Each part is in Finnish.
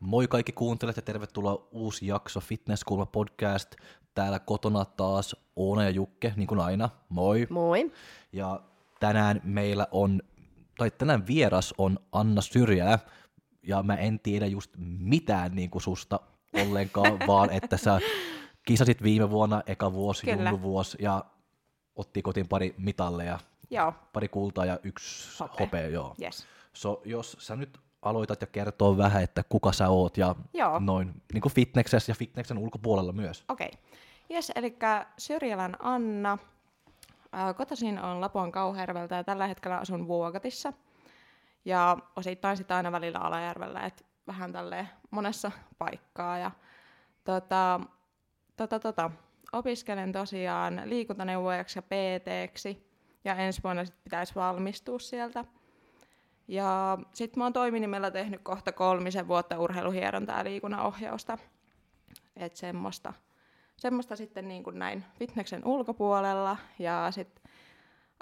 Moi kaikki kuuntelijat ja tervetuloa uusi jakso Fitness Kulma podcast. Täällä kotona taas Oona ja Jukke, niin kuin aina. Moi. Moi. Ja tänään meillä on, tai tänään vieras on Anna Syrjälä, ja mä en tiedä just mitään niin kuin susta ollenkaan, vaan että sä kisasit viime vuonna, eka vuosi, vuosi, ja otti kotiin pari mitalleja, Joo. pari kultaa ja yksi Hopea. hopea, joo. Yes. So, jos sä nyt aloitat ja kertoo vähän, että kuka sä oot ja Joo. noin niin kuin fitnessessä ja fitnessen ulkopuolella myös. Okei. Okay. Jes, eli Syrjälän Anna. Kotoisin on Lapon Kauherveltä ja tällä hetkellä asun Vuokatissa. Ja osittain sitä aina välillä Alajärvellä, että vähän tälle monessa paikkaa. Ja tota, tota, tota, opiskelen tosiaan liikuntaneuvojaksi ja PT-ksi. Ja ensi vuonna sit pitäisi valmistua sieltä. Ja sitten mä oon toiminimellä tehnyt kohta kolmisen vuotta urheiluhierontaa ja liikunnanohjausta. Että semmoista, semmoista sitten niin kuin näin fitneksen ulkopuolella. Ja sitten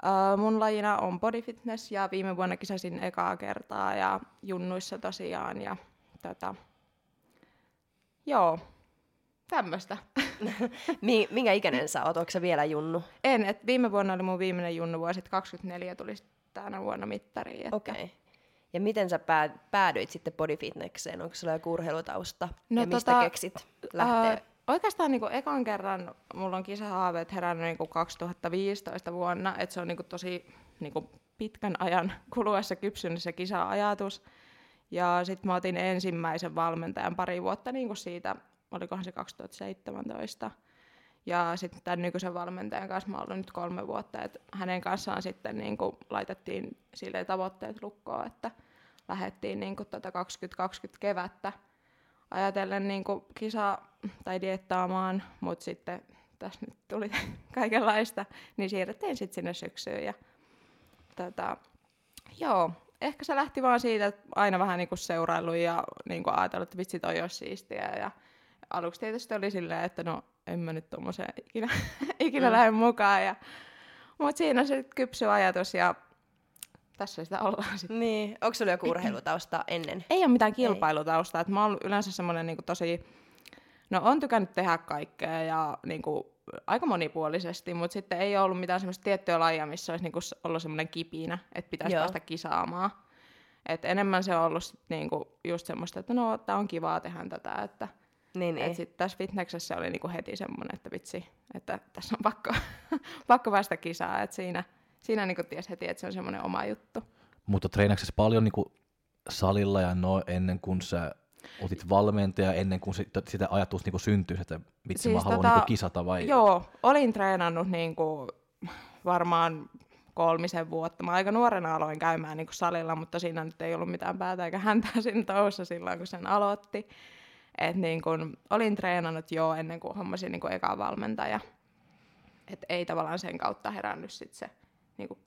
äh, mun lajina on body fitness ja viime vuonna kisasin ekaa kertaa ja junnuissa tosiaan. Ja tota, joo, tämmöistä. Mi- minkä ikäinen sä oot? Onko sä vielä junnu? En, että viime vuonna oli mun viimeinen junnuvuosi, että 24 tuli tänä vuonna mittariin. Että Okei. Okay. Ja miten sä pää- päädyit sitten bodyfitnekseen? Onko sulla joku urheilutausta? No ja mistä tota, keksit lähteä? Ää, oikeastaan niin ekan kerran mulla on kisahaaveet herännyt niin 2015 vuonna, että se on niin tosi niin pitkän ajan kuluessa kypsynyt se kisa-ajatus. Ja sitten mä otin ensimmäisen valmentajan pari vuotta niin siitä, olikohan se 2017. Ja sitten tämän nykyisen valmentajan kanssa mä ollut nyt kolme vuotta, että hänen kanssaan sitten niin kuin laitettiin sille tavoitteet lukkoon, että lähdettiin niin kuin tuota 2020 kevättä ajatellen niin kuin kisa tai diettaamaan, mutta sitten tässä nyt tuli kaikenlaista, niin siirrettiin sitten sinne syksyyn. Ja, tota, joo, ehkä se lähti vaan siitä, että aina vähän niin kuin seuraillut ja niin kuin ajatellut, että vitsi toi olisi siistiä. Ja aluksi tietysti oli silleen, että no en mä nyt tuommoiseen ikinä, ikinä mm. lähde mukaan. Ja, mutta siinä se sitten kypsy ajatus ja tässä sitä ollaan sitten. Niin. Onko sulla joku urheilutausta ennen? Ei ole mitään kilpailutaustaa. Että mä oon yleensä semmoinen niin tosi... No on tykännyt tehdä kaikkea ja niin kuin, aika monipuolisesti, mutta sitten ei ole ollut mitään semmoista tiettyä lajia, missä olisi niin kuin, ollut semmoinen kipinä, että pitäisi Joo. päästä kisaamaan. Et enemmän se on ollut sit, niin kuin, just semmoista, että no, tää on kivaa tehdä tätä, että Niin, et niin. sitten tässä fitneksessä oli niinku heti semmoinen, että vitsi, että tässä on pakko, pakko päästä kisaan, että siinä, siinä niinku ties heti, että se on semmoinen oma juttu. Mutta treenaksesi paljon niin kuin salilla ja no ennen kuin sä otit valmentaja, ennen kuin sitä, sitä ajatus niin kuin syntyi, että vitsi siis mä haluan niin kuin kisata vai? Joo, olin treenannut niinku varmaan kolmisen vuotta. Mä aika nuorena aloin käymään niinku salilla, mutta siinä nyt ei ollut mitään päätä eikä häntää siinä touhussa silloin, kun sen aloitti. Et niin kun, olin treenannut jo ennen kuin hommasin niin eka valmentaja. Et ei tavallaan sen kautta herännyt sit se niin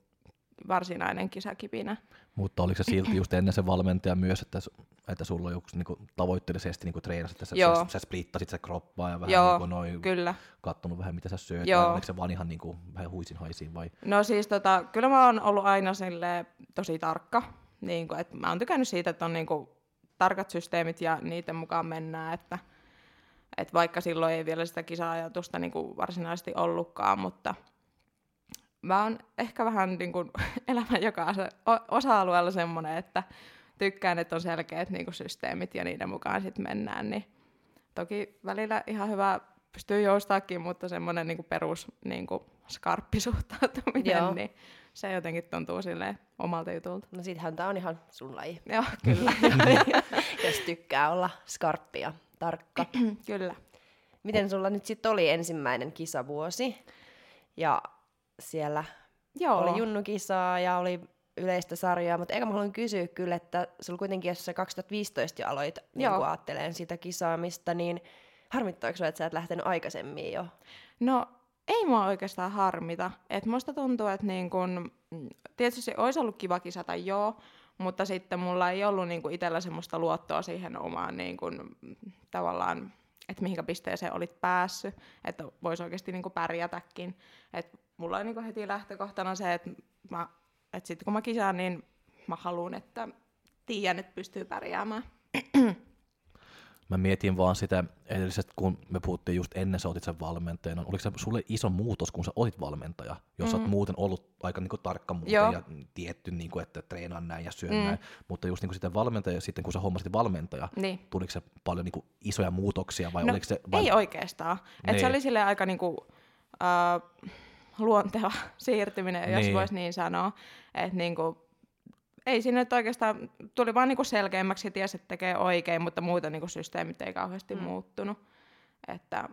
varsinainen kisakipinä. Mutta oliko se silti just ennen se valmentaja myös, että, että sulla on joku niin kuin, tavoitteellisesti niin kuin treenasit, että sä, Joo. sä, sä splittasit se kroppaa ja vähän Joo, niin kuin noin, kyllä. kattonut vähän mitä sä syöt, Joo. vai oliko se vaan ihan niin kuin, vähän huisin haisiin vai? No siis tota, kyllä mä oon ollut aina sille tosi tarkka. Niin kuin, että mä oon tykännyt siitä, että on niin kuin, tarkat systeemit ja niiden mukaan mennään, että, että vaikka silloin ei vielä sitä kisa-ajatusta niin kuin varsinaisesti ollutkaan, mutta mä oon ehkä vähän niin kuin elämän joka osa-alueella semmoinen, että tykkään, että on selkeät niin kuin systeemit ja niiden mukaan sitten mennään, niin toki välillä ihan hyvä pystyy joustaakin, mutta semmoinen niin perus niin kuin skarppisuhtautuminen, Joo. niin se jotenkin tuntuu silleen omalta jutulta. No sittenhän tää on ihan sun laji, Joo, kyllä, jos tykkää olla skarppi ja tarkka. kyllä. Miten sulla nyt sitten oli ensimmäinen kisavuosi? Ja siellä Joo. oli junnukisaa ja oli yleistä sarjaa, mutta eikä mä haluan kysyä kyllä, että sulla kuitenkin, jos sä 2015 jo aloit niin ajatteleen sitä kisaamista, niin harmittaako sulla, että sä et lähtenyt aikaisemmin jo? No ei mua oikeastaan harmita. Et musta tuntuu, että niin kun, mm, tietysti olisi ollut kiva kisata joo, mutta sitten mulla ei ollut niinku itsellä semmoista luottoa siihen omaan niinku, tavallaan, että mihinkä pisteeseen olit päässyt, että voisi oikeasti niinku pärjätäkin. Et mulla on niinku heti lähtökohtana se, että mä, et sitten kun mä kisaan, niin mä haluan, että tiedän, että pystyy pärjäämään. Mä mietin vaan sitä edellisestä, kun me puhuttiin just ennen sä otit sen valmentajana. Oliko se sulle iso muutos, kun sä olit valmentaja, jos mm. sä oot muuten ollut aika niin kuin, tarkka muuten Joo. ja tietty, niin kuin, että treenaan näin ja syön Mm. näin. Mutta just niin kuin sitten valmentaja, sitten kun sä hommasit valmentaja, Niin. tuliko se paljon niin kuin, isoja muutoksia vai No, oliko se vain... Ei oikeastaan. Et Niin. se oli sille aika niinku, äh, luonteva siirtyminen, jos Niin. voisi niin sanoa. Et niinku, ei sinne nyt oikeastaan, tuli vaan niinku selkeämmäksi ja tiesi, että tekee oikein, mutta muuta niinku systeemit ei kauheasti mm. muuttunut. Että,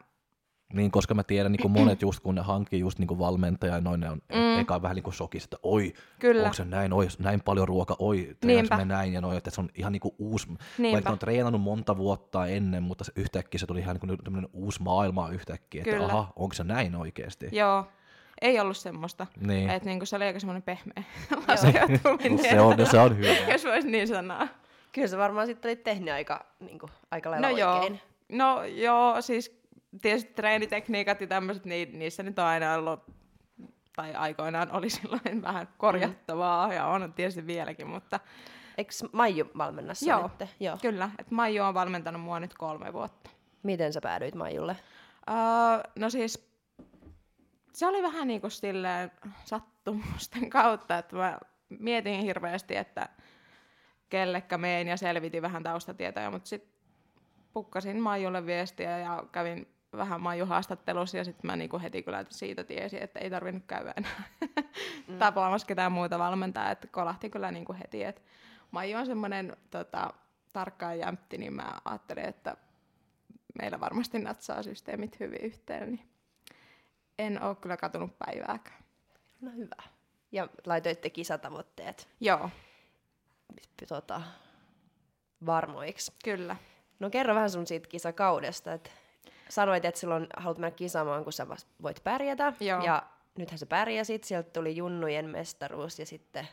Niin, koska mä tiedän, niin kuin monet just kun ne hankkii just niin kuin valmentaja, noin ne on mm. eka vähän niin kuin shokissa, että oi, Kyllä. onko se näin, oi, näin paljon ruoka, oi, treenaanko me näin ja noin, että se on ihan niin kuin uusi, Niinpä. vaikka on treenannut monta vuotta ennen, mutta se yhtäkkiä se tuli ihan niin kuin uusi maailma yhtäkkiä, että Kyllä. aha, onko se näin oikeasti? joo, ei ollut semmoista. Niin. Et niinku, se oli aika semmoinen pehmeä laskeutuminen, se on, no se on hyvä. jos voisi niin sanoa. Kyllä sä varmaan sitten olit tehnyt aika, niin kuin, aika lailla No joo. oikein. No joo, siis tietysti treenitekniikat ja tämmöiset, niin niissä nyt on aina ollut, tai aikoinaan oli silloin vähän korjattavaa, mm. ja on tietysti vieläkin, mutta Eikö Maiju valmennassa Joo. nyt? Joo. kyllä, että Maiju on valmentanut mua nyt kolme vuotta. Miten sä päädyit Maijulle? Uh, no siis, se oli vähän niin kuin silleen sattumusten kautta, että mä mietin hirveästi, että kellekä meen ja selvitin vähän taustatietoja, mutta sitten pukkasin Maijulle viestiä ja kävin vähän Maiju haastattelussa ja sitten mä niinku heti kyllä siitä tiesin, että ei tarvinnut käydä enää mm. tapaamassa ketään muuta valmentaa, että kolahti kyllä niinku heti, että Maiju on semmoinen tota, tarkkaan jämpti, niin mä ajattelin, että meillä varmasti natsaa systeemit hyvin yhteen, niin en ole kyllä katunut päivääkään. No hyvä. Ja laitoitte kisatavoitteet Joo, tota, varmoiksi. kyllä. No kerro vähän sun siitä kisakaudesta. Et sanoit, että silloin haluat mennä kisaamaan, kun sä voit pärjätä. Joo. Ja nythän sä pärjäsit. Sieltä tuli junnujen mestaruus ja sitten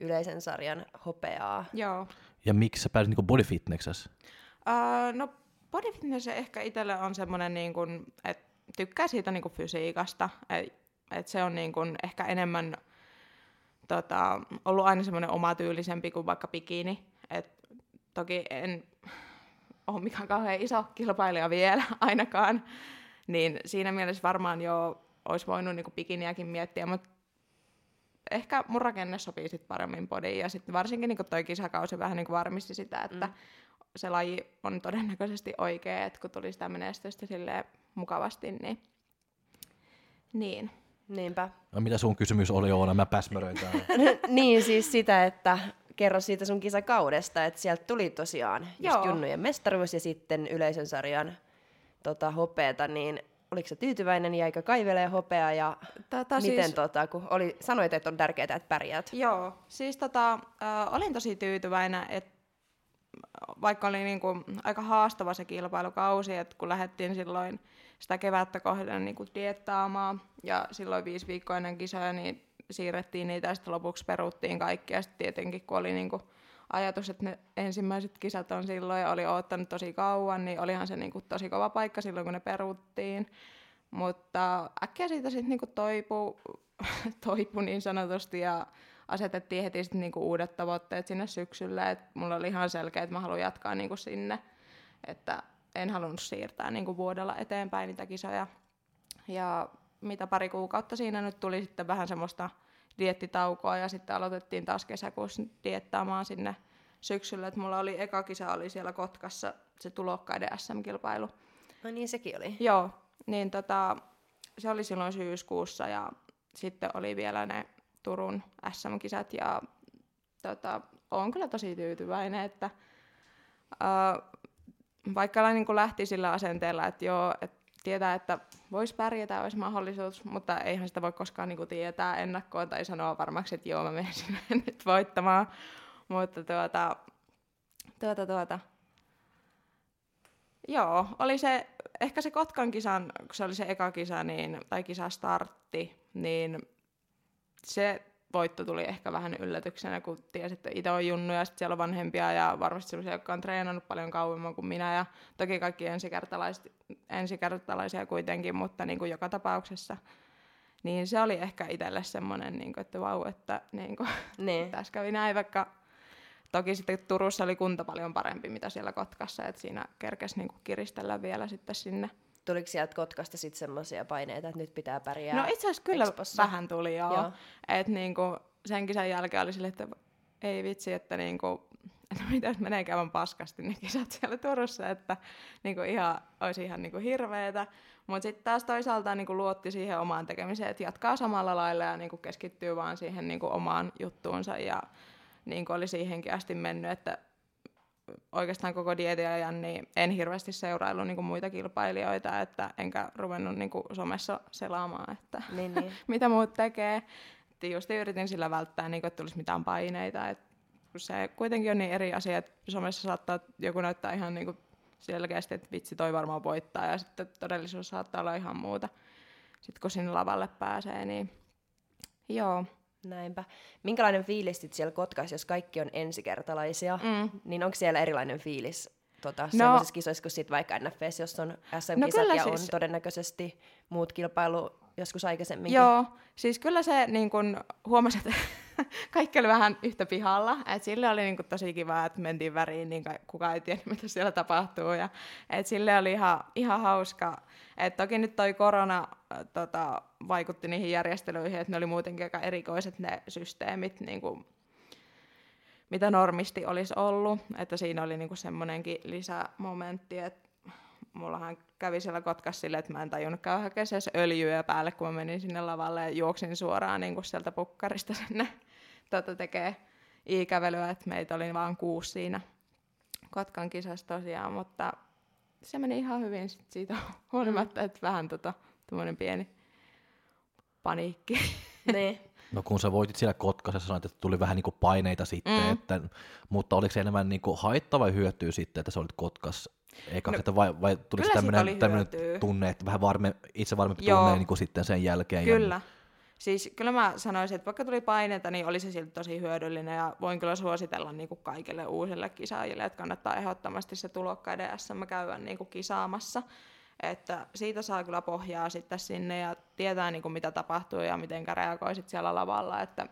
yleisen sarjan hopeaa. Joo. Ja miksi sä pääsit niin body? Uh, no body fitness ehkä itselle on semmoinen, niin kuin, että tykkää siitä niin kuin fysiikasta. Et, et se on niin kuin ehkä enemmän tota, ollut aina semmoinen omatyylisempi kuin vaikka bikini. Et toki en ole mikään kauhean iso kilpailija vielä ainakaan, niin siinä mielessä varmaan jo olisi voinut niin kuin bikiniäkin miettiä, mutta ehkä mun rakenne sopii sit paremmin podiin ja sitten varsinkin niin toi kisakausi vähän niin varmisti sitä, että mm. se laji on todennäköisesti oikea, että kun tuli sitä menestystä silleen mukavasti, niin, niin. Niinpä. No, mitä sun kysymys oli, Oona? Mä päsmäröin täällä. niin siis sitä, että kerro siitä sun kisakaudesta, että sieltä tuli tosiaan just Joo. junnujen mestaruus ja sitten yleisön sarjan tota, hopeeta, niin oliko se tyytyväinen, jäikö kaivelee hopeaa ja Tätä miten siis, tota, kun oli, sanoit, että on tärkeää, että pärjäät. Joo, siis tota, äh, olin tosi tyytyväinen, että vaikka oli niinku aika haastava se kilpailukausi, että kun lähdettiin silloin sitä kevättä kohden niinku diettaamaan ja silloin viisi viikkoa ennen kisoja, niin siirrettiin niitä ja sitten lopuksi peruttiin kaikki. Ja sitten tietenkin kun oli niinku ajatus, että ne ensimmäiset kisat on silloin ja oli oottanut tosi kauan, niin olihan se niinku tosi kova paikka silloin, kun ne peruttiin. Mutta äkkiä siitä sitten niinku toipu, toipu niin sanotusti ja asetettiin heti sit niinku uudet tavoitteet sinne syksylle. Et mulla oli ihan selkeä, että mä haluan jatkaa niinku sinne. Että en halunnut siirtää niinku vuodella eteenpäin niitä kisoja. Ja mitä pari kuukautta siinä nyt tuli sitten vähän semmoista diettitaukoa ja sitten aloitettiin taas kesäkuussa diettaamaan sinne syksyllä. Et mulla oli eka kisa oli siellä Kotkassa se tulokkaiden SM-kilpailu. No niin, sekin oli. Joo, niin tota, se oli silloin syyskuussa ja sitten oli vielä ne Turun SM-kisat ja tota, olen kyllä tosi tyytyväinen, että äh, vaikka niin lähti sillä asenteella, että joo, että tietää, että voisi pärjätä, olisi mahdollisuus, mutta eihän sitä voi koskaan niin kuin tietää ennakkoon tai sanoa varmaksi, että joo, mä menen sinne nyt voittamaan. Mutta tuota, tuota, tuota, Joo, oli se, ehkä se Kotkan kisan, kun se oli se eka kisa, niin, tai kisastartti, niin se voitto tuli ehkä vähän yllätyksenä, kun tiesi, että itse on junnu ja sitten siellä on vanhempia ja varmasti sellaisia, jotka on treenannut paljon kauemmin kuin minä ja toki kaikki ensikertalais, ensikertalaisia kuitenkin, mutta niin kuin joka tapauksessa. Niin se oli ehkä itselle semmoinen, niin kuin, että vau, että niin kuin, Niin. tässä kävi näin, vaikka toki sitten Turussa oli kunta paljon parempi, mitä siellä Kotkassa, että siinä kerkesi niin kuin kiristellä vielä sitten sinne. Tuliko sieltä Kotkasta sitten semmoisia paineita, että nyt pitää pärjää? No itse asiassa kyllä Expossa? vähän tuli joo. Joo. joo. Et niinku, sen kisan jälkeen oli silleen, että ei vitsi, että niinku, että mitä jos menee käymään paskasti ne kisat siellä Turussa, että niinku ihan, olisi ihan niinku hirveetä. Mutta sitten taas toisaalta niinku luotti siihen omaan tekemiseen, että jatkaa samalla lailla ja niinku keskittyy vaan siihen niinku omaan juttuunsa ja niinku oli siihenkin asti mennyt, että oikeastaan koko dietiajan niin en hirveästi seuraillut niinku muita kilpailijoita, että enkä ruvennut niinku somessa selaamaan, että Niin, niin. mitä muut tekee. Et just yritin sillä välttää, niin että tulisi mitään paineita. Et kun se kuitenkin on niin eri asia, että somessa saattaa joku näyttää ihan niin kuin selkeästi, että vitsi toi varmaan voittaa, ja sitten todellisuus saattaa olla ihan muuta. Sitten kun sinne lavalle pääsee, niin joo. Näinpä. Minkälainen fiilis sit siellä Kotkassa, jos kaikki on ensikertalaisia, Mm. niin onko siellä erilainen fiilis tota, no, No- semmoisissa kisoissa kuin sit vaikka NFS, jos on SM-kisat kyllä ja on siis- todennäköisesti muut kilpailu joskus aikaisemminkin? Joo, siis kyllä se niin kun, huomasi, että kaikki oli vähän yhtä pihalla. Et sille oli niin tosi kiva, että mentiin väriin, niin ka- kukaan ei tiedä, mitä siellä tapahtuu. Ja, et sille oli ihan, ihan hauska. Et toki nyt toi korona tota, vaikutti niihin järjestelyihin, että ne oli muutenkin aika erikoiset ne systeemit, niin kun, mitä normisti olisi ollut. Että siinä oli niin semmoinenkin lisämomentti, että mullahan kävi siellä Kotkassa silleen, että mä en tajunnut käydä hakemaan öljyä päälle, kun mä menin sinne lavalle ja juoksin suoraan niin kuin sieltä pukkarista sinne tota, tekee i-kävelyä, että meitä oli vaan kuusi siinä Kotkan kisassa tosiaan, mutta se meni ihan hyvin sit siitä huolimatta, että vähän tota, pieni paniikki. Niin. No kun sä voitit siellä Kotkassa, sanoit, että tuli vähän niinku paineita sitten, Mm. että, mutta oliko se enemmän niinku haitta vai hyötyä sitten, että sä olit Kotkassa eka, No, että vai, vai siitä tämmöinen, tämmöinen tunne, että vähän varme, itse varmempi Joo. tunne niin kuin sitten sen jälkeen? ja- Kyllä. Siis kyllä mä sanoisin, että vaikka tuli paineita, niin oli se silti tosi hyödyllinen ja voin kyllä suositella niin kuin kaikille uusille kisaajille, että kannattaa ehdottomasti se tulokkaiden SM käydä niin kuin kisaamassa. Että siitä saa kyllä pohjaa sitten sinne ja tietää niin kuin mitä tapahtuu ja miten reagoi sit siellä lavalla. Että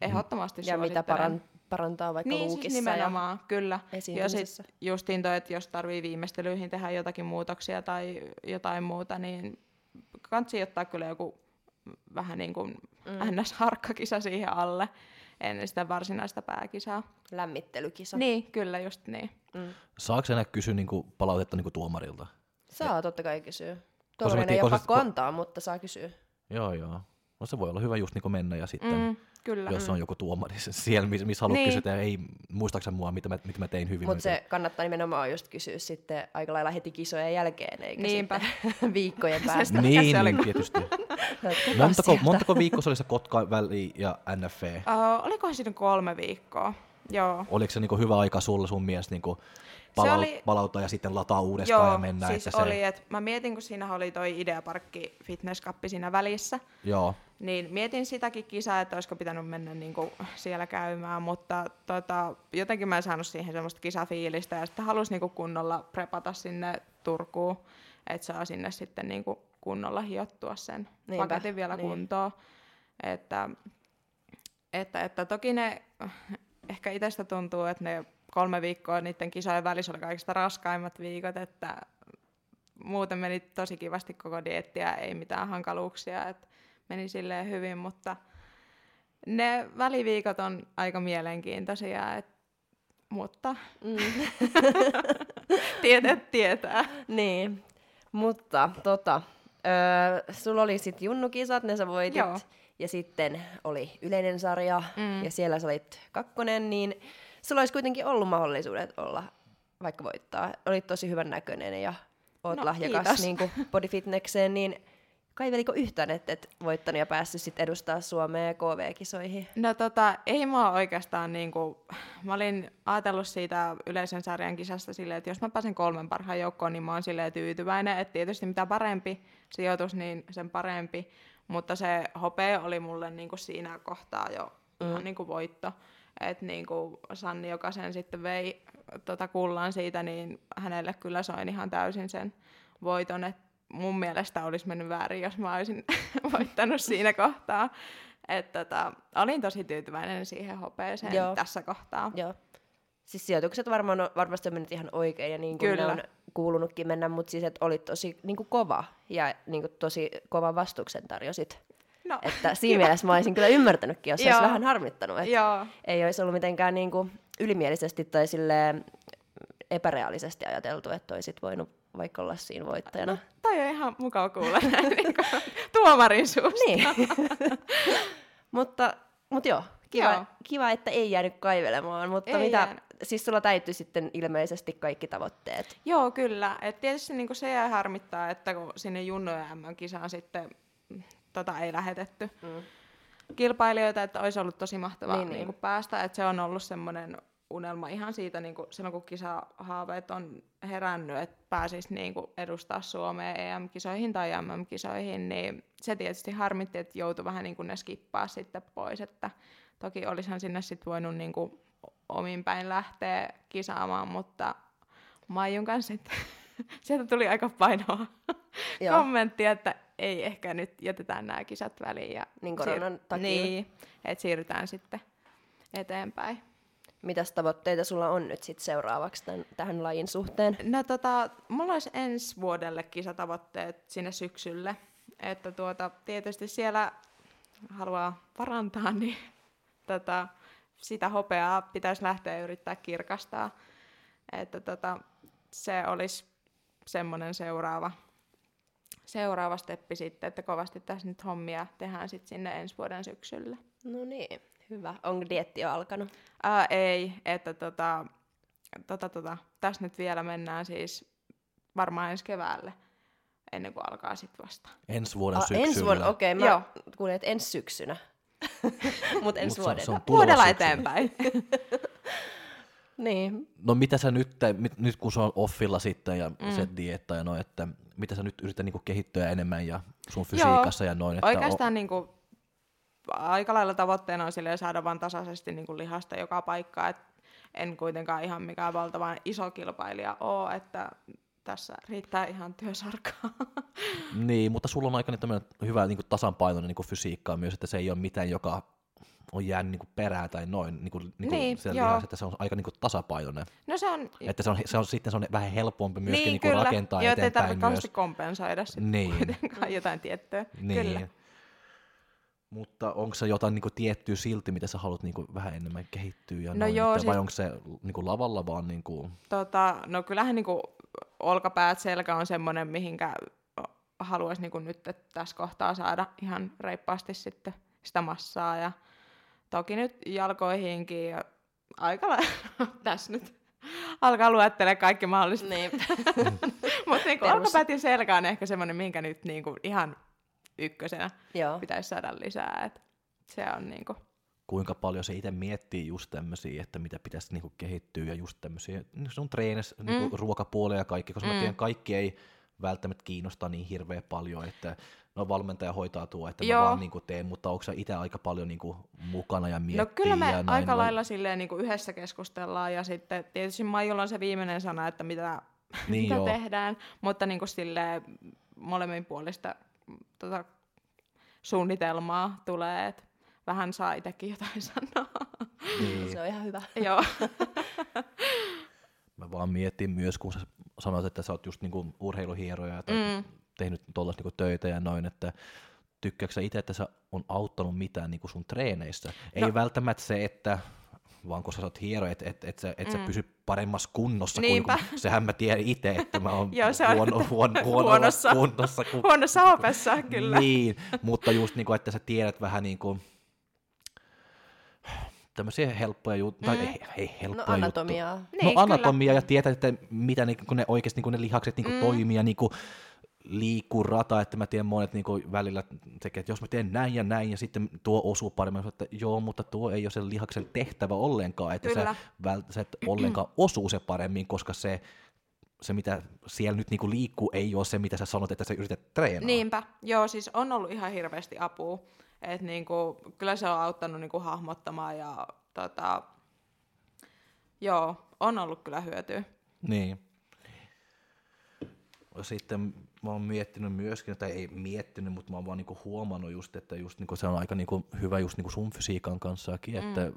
ehdottomasti Ja mitä suosittelen. paran, parantaa vaikka niin, luukissa siis nimenomaan, kyllä. Ja sitten justiin toi, että jos tarvii viimeistelyihin tehdä jotakin muutoksia tai jotain muuta, niin kansi ottaa kyllä joku vähän niin kuin mm. ns-harkkakisa siihen alle, ennen sitä varsinaista pääkisaa. ja lämmittelykisa. Niin, kyllä just niin. Mm. Saako enää kysyä niinku palautetta niinku tuomarilta? Saa totta kai kysyä. Koska Tuomarin mä ei ole pakko antaa, mutta saa kysyä. Joo, joo. No se voi olla hyvä just niinku mennä ja sitten, Mm, kyllä. jos on joku tuomari siellä, missä, missä haluat Niin. kysyä, että ei, muistaaksä mua, mitä mä, mitä mä tein hyvin. Mutta se kannattaa nimenomaan just kysyä sitten aika lailla heti kisojen jälkeen, eikä Niinpä. sitten viikkojen päästä. Niin, oli, niin tietysti. Montako, sieltä? montako viikkoa se oli se Kotka väli ja NFV? Uh, olikohan siinä kolme viikkoa? Joo. Oliko se niinku hyvä aika sulle sun mielestä niinku palau- oli- palautaa ja sitten lataa uudestaan Joo, ja mennään? siis että se, oli, että mä mietin, kun siinä oli toi Ideaparkki Fitness Cup siinä välissä, Joo, Niin mietin sitäkin kisaa, että olisiko pitänyt mennä niinku siellä käymään, mutta tota, jotenkin mä en saanut siihen semmoista kisafiilistä ja sitten halusin niinku kunnolla prepata sinne Turkuun, että saa sinne sitten niinku kunnolla hiottua sen Niinpä, paketin vielä niin. kuntoon. Että, että, että toki ne, ehkä itsestä tuntuu, että ne kolme viikkoa niiden kisojen välissä oli kaikista raskaimmat viikot, että muuten meni tosi kivasti koko diettiä, ei mitään hankaluuksia, että meni silleen hyvin, mutta ne väliviikot on aika mielenkiintoisia, et, mutta Mm. tietää tietää. niin, mutta tota, öö, sulla oli sitten junnukisat, ne sä voitit. Joo. Ja sitten oli yleinen sarja, Mm. ja siellä sä olit kakkonen, niin sulla olisi kuitenkin ollut mahdollisuudet olla vaikka voittaa. Olit tosi hyvän näköinen ja oot No, lahjakas kiitos. niin bodyfitnekseen, niin kaiveliko yhtään, että et voittanut ja päässyt sit edustaa Suomea KV-kisoihin? No tota, ei mä oikeastaan niinku, mä olin ajatellut siitä yleisen sarjan kisasta silleen, että jos mä pääsen kolmen parhaan joukkoon, niin mä oon silleen tyytyväinen, että tietysti mitä parempi sijoitus, niin sen parempi. Mutta se hopea oli mulle niinku siinä kohtaa jo mm. ihan niinku voitto. Että niinku Sanni, joka sen sitten vei tota kullan siitä, niin hänelle kyllä soin ihan täysin sen voiton. Et mun mielestä olisi mennyt väärin, jos mä olisin voittanut siinä kohtaa. Et tota, olin tosi tyytyväinen siihen hopeeseen Joo. tässä kohtaa. Joo. Siis sijoitukset varmaan on, varmasti on mennyt ihan oikein ja niin kuin Kyllä. ne on kuulunutkin mennä, mutta siis että olit tosi niin kuin kova ja niin kuin tosi kova vastuksen tarjosit. No, Että siinä mielessä mä olisin kyllä ymmärtänytkin, jos se olisi vähän harmittanut. Että joo, ei olisi ollut mitenkään niin kuin ylimielisesti tai silleen epäreaalisesti ajateltu, että olisit voinut vaikka olla siinä voittajana. no, toi on ihan mukava kuulla näin niin kuin tuomarin suusta. Niin. mutta, mutta joo, kiva, Joo. kiva, että ei jäänyt kaivelemaan. Mutta Ei mitä, jäänyt. siis sulla täyttyi sitten ilmeisesti kaikki tavoitteet. Joo, kyllä. Et tietysti niin se jää harmittaa, että kun sinne Junnoja MM-kisaan sitten mm, tota ei lähetetty Mm. kilpailijoita, että olisi ollut tosi mahtavaa Niin, niin, niin. niin. päästä. Että se on ollut semmoinen unelma ihan siitä, niin kuin silloin kun kisahaaveet on herännyt, että pääsisi niin kuin edustaa Suomea EM-kisoihin tai MM-kisoihin, niin se tietysti harmitti, että joutui vähän niin kuin ne skippaa sitten pois. Että toki olisihan sinne sitten voinut niin kuin omin päin lähteä kisaamaan, mutta Maijun kanssa sitten sieltä tuli aika painoa Joo. kommentti, että ei ehkä nyt jätetään nämä kisat väliin. Ja Niin koronan takia. Niin, että siirrytään sitten eteenpäin. Mitäs tavoitteita sulla on nyt sit seuraavaksi tämän, tähän lajin suhteen? No tota, mulla olisi ensi vuodelle kisatavoitteet sinne syksylle. Että tuota, tietysti siellä haluaa parantaa, niin tota, sitä hopeaa pitäisi lähteä yrittää kirkastaa. Että tota, se olisi semmoinen seuraava, seuraava steppi sitten, että kovasti tässä nyt hommia tehdään sitten sinne ensi vuoden syksylle. No niin, hyvä. Onko dietti jo alkanut? Ää, ei, että tota, tota, tota, tässä nyt vielä mennään siis varmaan ensi keväälle, ennen kuin alkaa sitten vasta. Ensi vuoden Ah, syksyllä. ensi vuonna, okei. Okay, Joo. mä kuulin, että ensi syksynä. Mutta ensi Mut se on- vuodella. se on tuleva Vuodella eteenpäin. Niin. No mitä sä nyt, mit- nyt kun se on offilla sitten ja mm. se dietta ja noin, että mitä sä nyt yrität niinku kehittyä enemmän ja sun fysiikassa ja noin. Että Oikeastaan niin kuin, aika lailla tavoitteena on saada vaan tasaisesti niin kuin lihasta joka paikkaan. Et en kuitenkaan ihan mikään valtavan iso kilpailija ole, että tässä riittää ihan työsarkaa. Niin, mutta sulla on aika niin hyvä niinku tasapainoinen niinku fysiikkaa myös, että se ei ole mitään, joka on jäänyt niinku perään tai noin, niinku, niinku Niin, siellä joo. lihassa, että se on aika niinku tasapainoinen. No se on, Että se on, se on sitten se on vähän helpompi myöskin niin niinku kyllä, rakentaa ei eteenpäin tarvitse myös. kompensoida sitten Niin. kuitenkaan jotain tiettyä. Niin. Kyllä. Mutta onko se jotain niinku tiettyä silti, mitä sä haluat niinku vähän enemmän kehittyä ja No noin, joo, että, vai siis- onko se niinku lavalla vaan niinku, Tota, no kyllähän niinku olkapäät, selkä on semmoinen, mihinkä haluaisi niinku nyt että tässä kohtaa saada ihan reippaasti sitten sitä massaa. Ja toki nyt jalkoihinkin ja aika lailla tässä nyt alkaa luettelemaan kaikki mahdolliset. niin. Mutta niinku Perus. olkapäät ja selkä on ehkä semmoinen, minkä nyt niinku ihan ykkösenä Joo. pitäisi saada lisää. Et se on niinku, kuinka paljon se itse miettii just tämmöisiä, että mitä pitäisi niinku kehittyä ja just tämmöisiä niin sun treenissä, mm. niinku ruokapuolia ja kaikki, koska mm. mä tiedän, kaikki ei välttämättä kiinnosta niin hirveän paljon, että no valmentaja hoitaa tuo, että Joo. mä vaan niinku teen, mutta onko sä itse aika paljon niinku mukana ja miettii No kyllä me ja näin, aika vai- lailla silleen niin kuin yhdessä keskustellaan ja sitten tietysti Maijulla on se viimeinen sana, että mitä, Niin mitä joo. tehdään, mutta niin kuin silleen molemmin puolista tota, suunnitelmaa tulee, että vähän saa itsekin jotain sanoa. Niin. Se on ihan hyvä. Joo, Mä vaan mietin myös, kun sä sanoit, että sä oot just niinku urheiluhieroja tai mm. tehnyt tuollaista niinku töitä ja noin, että tykkääkö sä itse, että sä on auttanut mitään niinku sun treeneissä? No. Ei välttämättä se, että vaan kun sä oot hiero, että et, et sä, et sä pysy paremmassa kunnossa Niinpä. kuin kun, sehän mä tiedän itse, että mä oon Joo, se on huono, huono, huonossa huonossa- kunnossa. Kun, huonossa hapessa kyllä. Niin, mutta just niinku, että sä tiedät vähän niinku, tämmöisiä helppoja juttuja, tai ei, ei No helppoja juttuja. anatomiaa. Niin, no kyllä. anatomia ja tietää, että mitä niinku ne oikeasti niinku ne lihakset niinku mm. toimii ja niinku liikkuu rata, että mä tiedän monet niinku välillä tekee, että jos mä teen näin ja näin ja sitten tuo osuu paremmin, että joo, mutta tuo ei ole sen lihaksen tehtävä ollenkaan, että Kyllä. sä, vält, sä et ollenkaan osuu se paremmin, koska se se, mitä siellä nyt niinku liikkuu, ei ole se, mitä sä sanot, että sä yrität treenaa. Niinpä, joo, siis on ollut ihan hirveästi apua. Et niinku, kyllä se on auttanut niinku hahmottamaan ja tota, joo, on ollut kyllä hyötyä. Niin. Sitten mä oon miettinyt myöskin, tai ei miettinyt, mutta mä oon vaan niinku huomannut just, että just niinku se on aika niinku hyvä just niinku sun fysiikan kanssakin, mm. että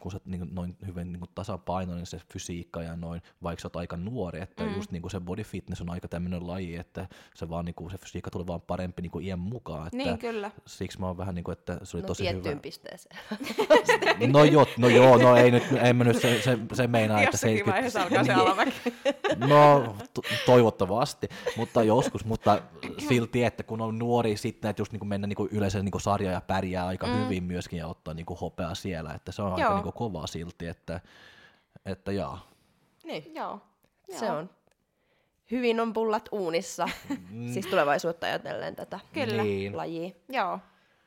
kun sä niinku noin hyvin niinku tasapainoinen se fysiikka ja noin, vaikka sä oot aika nuori, että mm. just niinku se body fitness on aika tämmöinen laji, että se vaan niinku, se fysiikka tulee vaan parempi niinku iän mukaan. Että niin, kyllä. Siksi mä oon vähän niinku, että se oli no, tosi hyvä. pisteeseen. No joo, no joo, no ei nyt, en mä nyt se, se, se meinaa, että se Jossakin vaiheessa alkaa se Niin. alamäki. No, to- toivottavasti, mutta joskus, mutta silti, että kun on nuori sitten, että just niin mennä niin yleensä niin sarja ja pärjää aika mm. hyvin myöskin ja ottaa niin hopeaa siellä, että se on aika Joo. niin kovaa silti, että, että jaa. niin, joo. se joo. on. Hyvin on pullat uunissa, siis tulevaisuutta ajatellen tätä Kyllä. Niin. lajia Joo,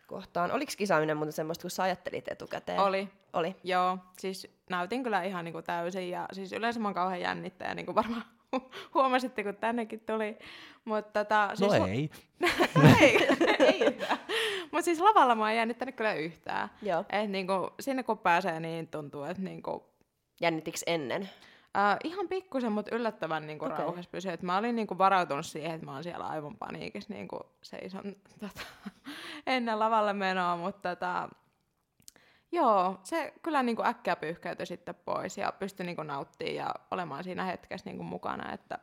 kohtaan. Oliko kisaaminen muuten semmoista, kun sä ajattelit etukäteen? oli. Oli. Joo, siis näytin kyllä ihan niinku täysin ja siis yleensä mä oon kauhean jännittäjä, niin kuin varmaan huomasitte, kun tännekin tuli. Mutta tota, No siis ei. ei, ei yhtään. Mutta siis lavalla mä oon jännittänyt kyllä yhtään. Joo. Et niinku, sinne kun pääsee, niin tuntuu, että niinku, Jännitiks ennen? äh, ihan pikkusen, mutta yllättävän niinku okay. rauhassa pysyy. Et mä olin niinku varautunut siihen, että mä oon siellä aivan paniikissa niinku seison tota, ennen lavalle menoa, mutta tota, joo, se kyllä niinku äkkiä pyyhkäytyi sitten pois ja pystyi niinku nauttimaan ja olemaan siinä hetkessä niinku mukana, että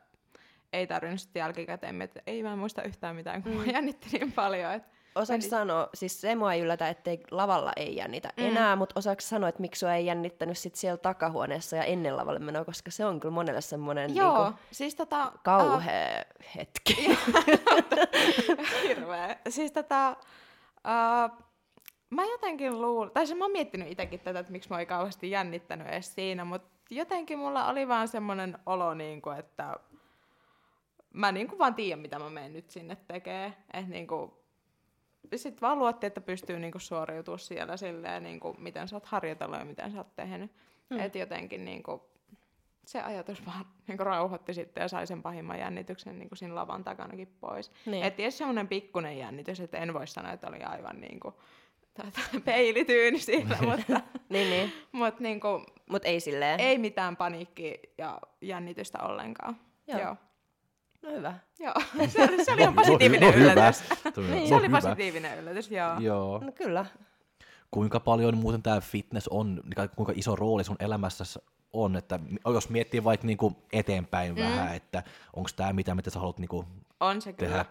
ei tarvinnut sitten jälkikäteen miettiä, että ei mä en muista yhtään mitään, kun mm. jännitti niin paljon. Että Osaatko sanoa, siis se mua ei yllätä, ettei lavalla ei jännitä Mm. enää, mutta osaatko sanoa, että miksi sua ei jännittänyt sit siellä takahuoneessa ja ennen lavalle menoa, koska se on kyllä monelle semmoinen joo, niinku, siis tota... kauhea hetki. Hirveä. Siis tätä... Uh, mä jotenkin luulen, tai se mä oon miettinyt itsekin tätä, että miksi mä oon kauheasti jännittänyt edes siinä, mutta jotenkin mulla oli vaan semmoinen olo, niin kuin, että mä niin kuin vaan tiedän, mitä mä menen nyt sinne tekee. Että niin kuin, sit vaan luotti, että pystyy niin kuin suoriutumaan siellä silleen, niin kuin, miten sä oot harjoitellut ja miten sä oot tehnyt. Mm. Että jotenkin niin kuin, se ajatus vaan niin kuin rauhoitti sitten ja sai sen pahimman jännityksen niin kuin siinä lavan takanakin pois. Niin. Et tietysti semmoinen pikkuinen jännitys, että en voi sanoa, että oli aivan niin kuin, tuota, peilityyni siinä, mutta, niin, niin. mutta niin kuin, Mut ei silleen. ei mitään paniikki ja jännitystä ollenkaan. Joo. Joo. No hyvä. Joo. Se, oli, se oli ihan No- no positiivinen hyvä. yllätys. No Se hyvä. oli positiivinen yllätys, joo. Joo. No kyllä. Kuinka paljon muuten tämä fitness on, niin kuinka iso rooli sun elämässä on, että jos miettii vaikka niinku eteenpäin mm. vähän, että onko tämä mitä, mitä sä haluat niinku On se kyllä. tehdä?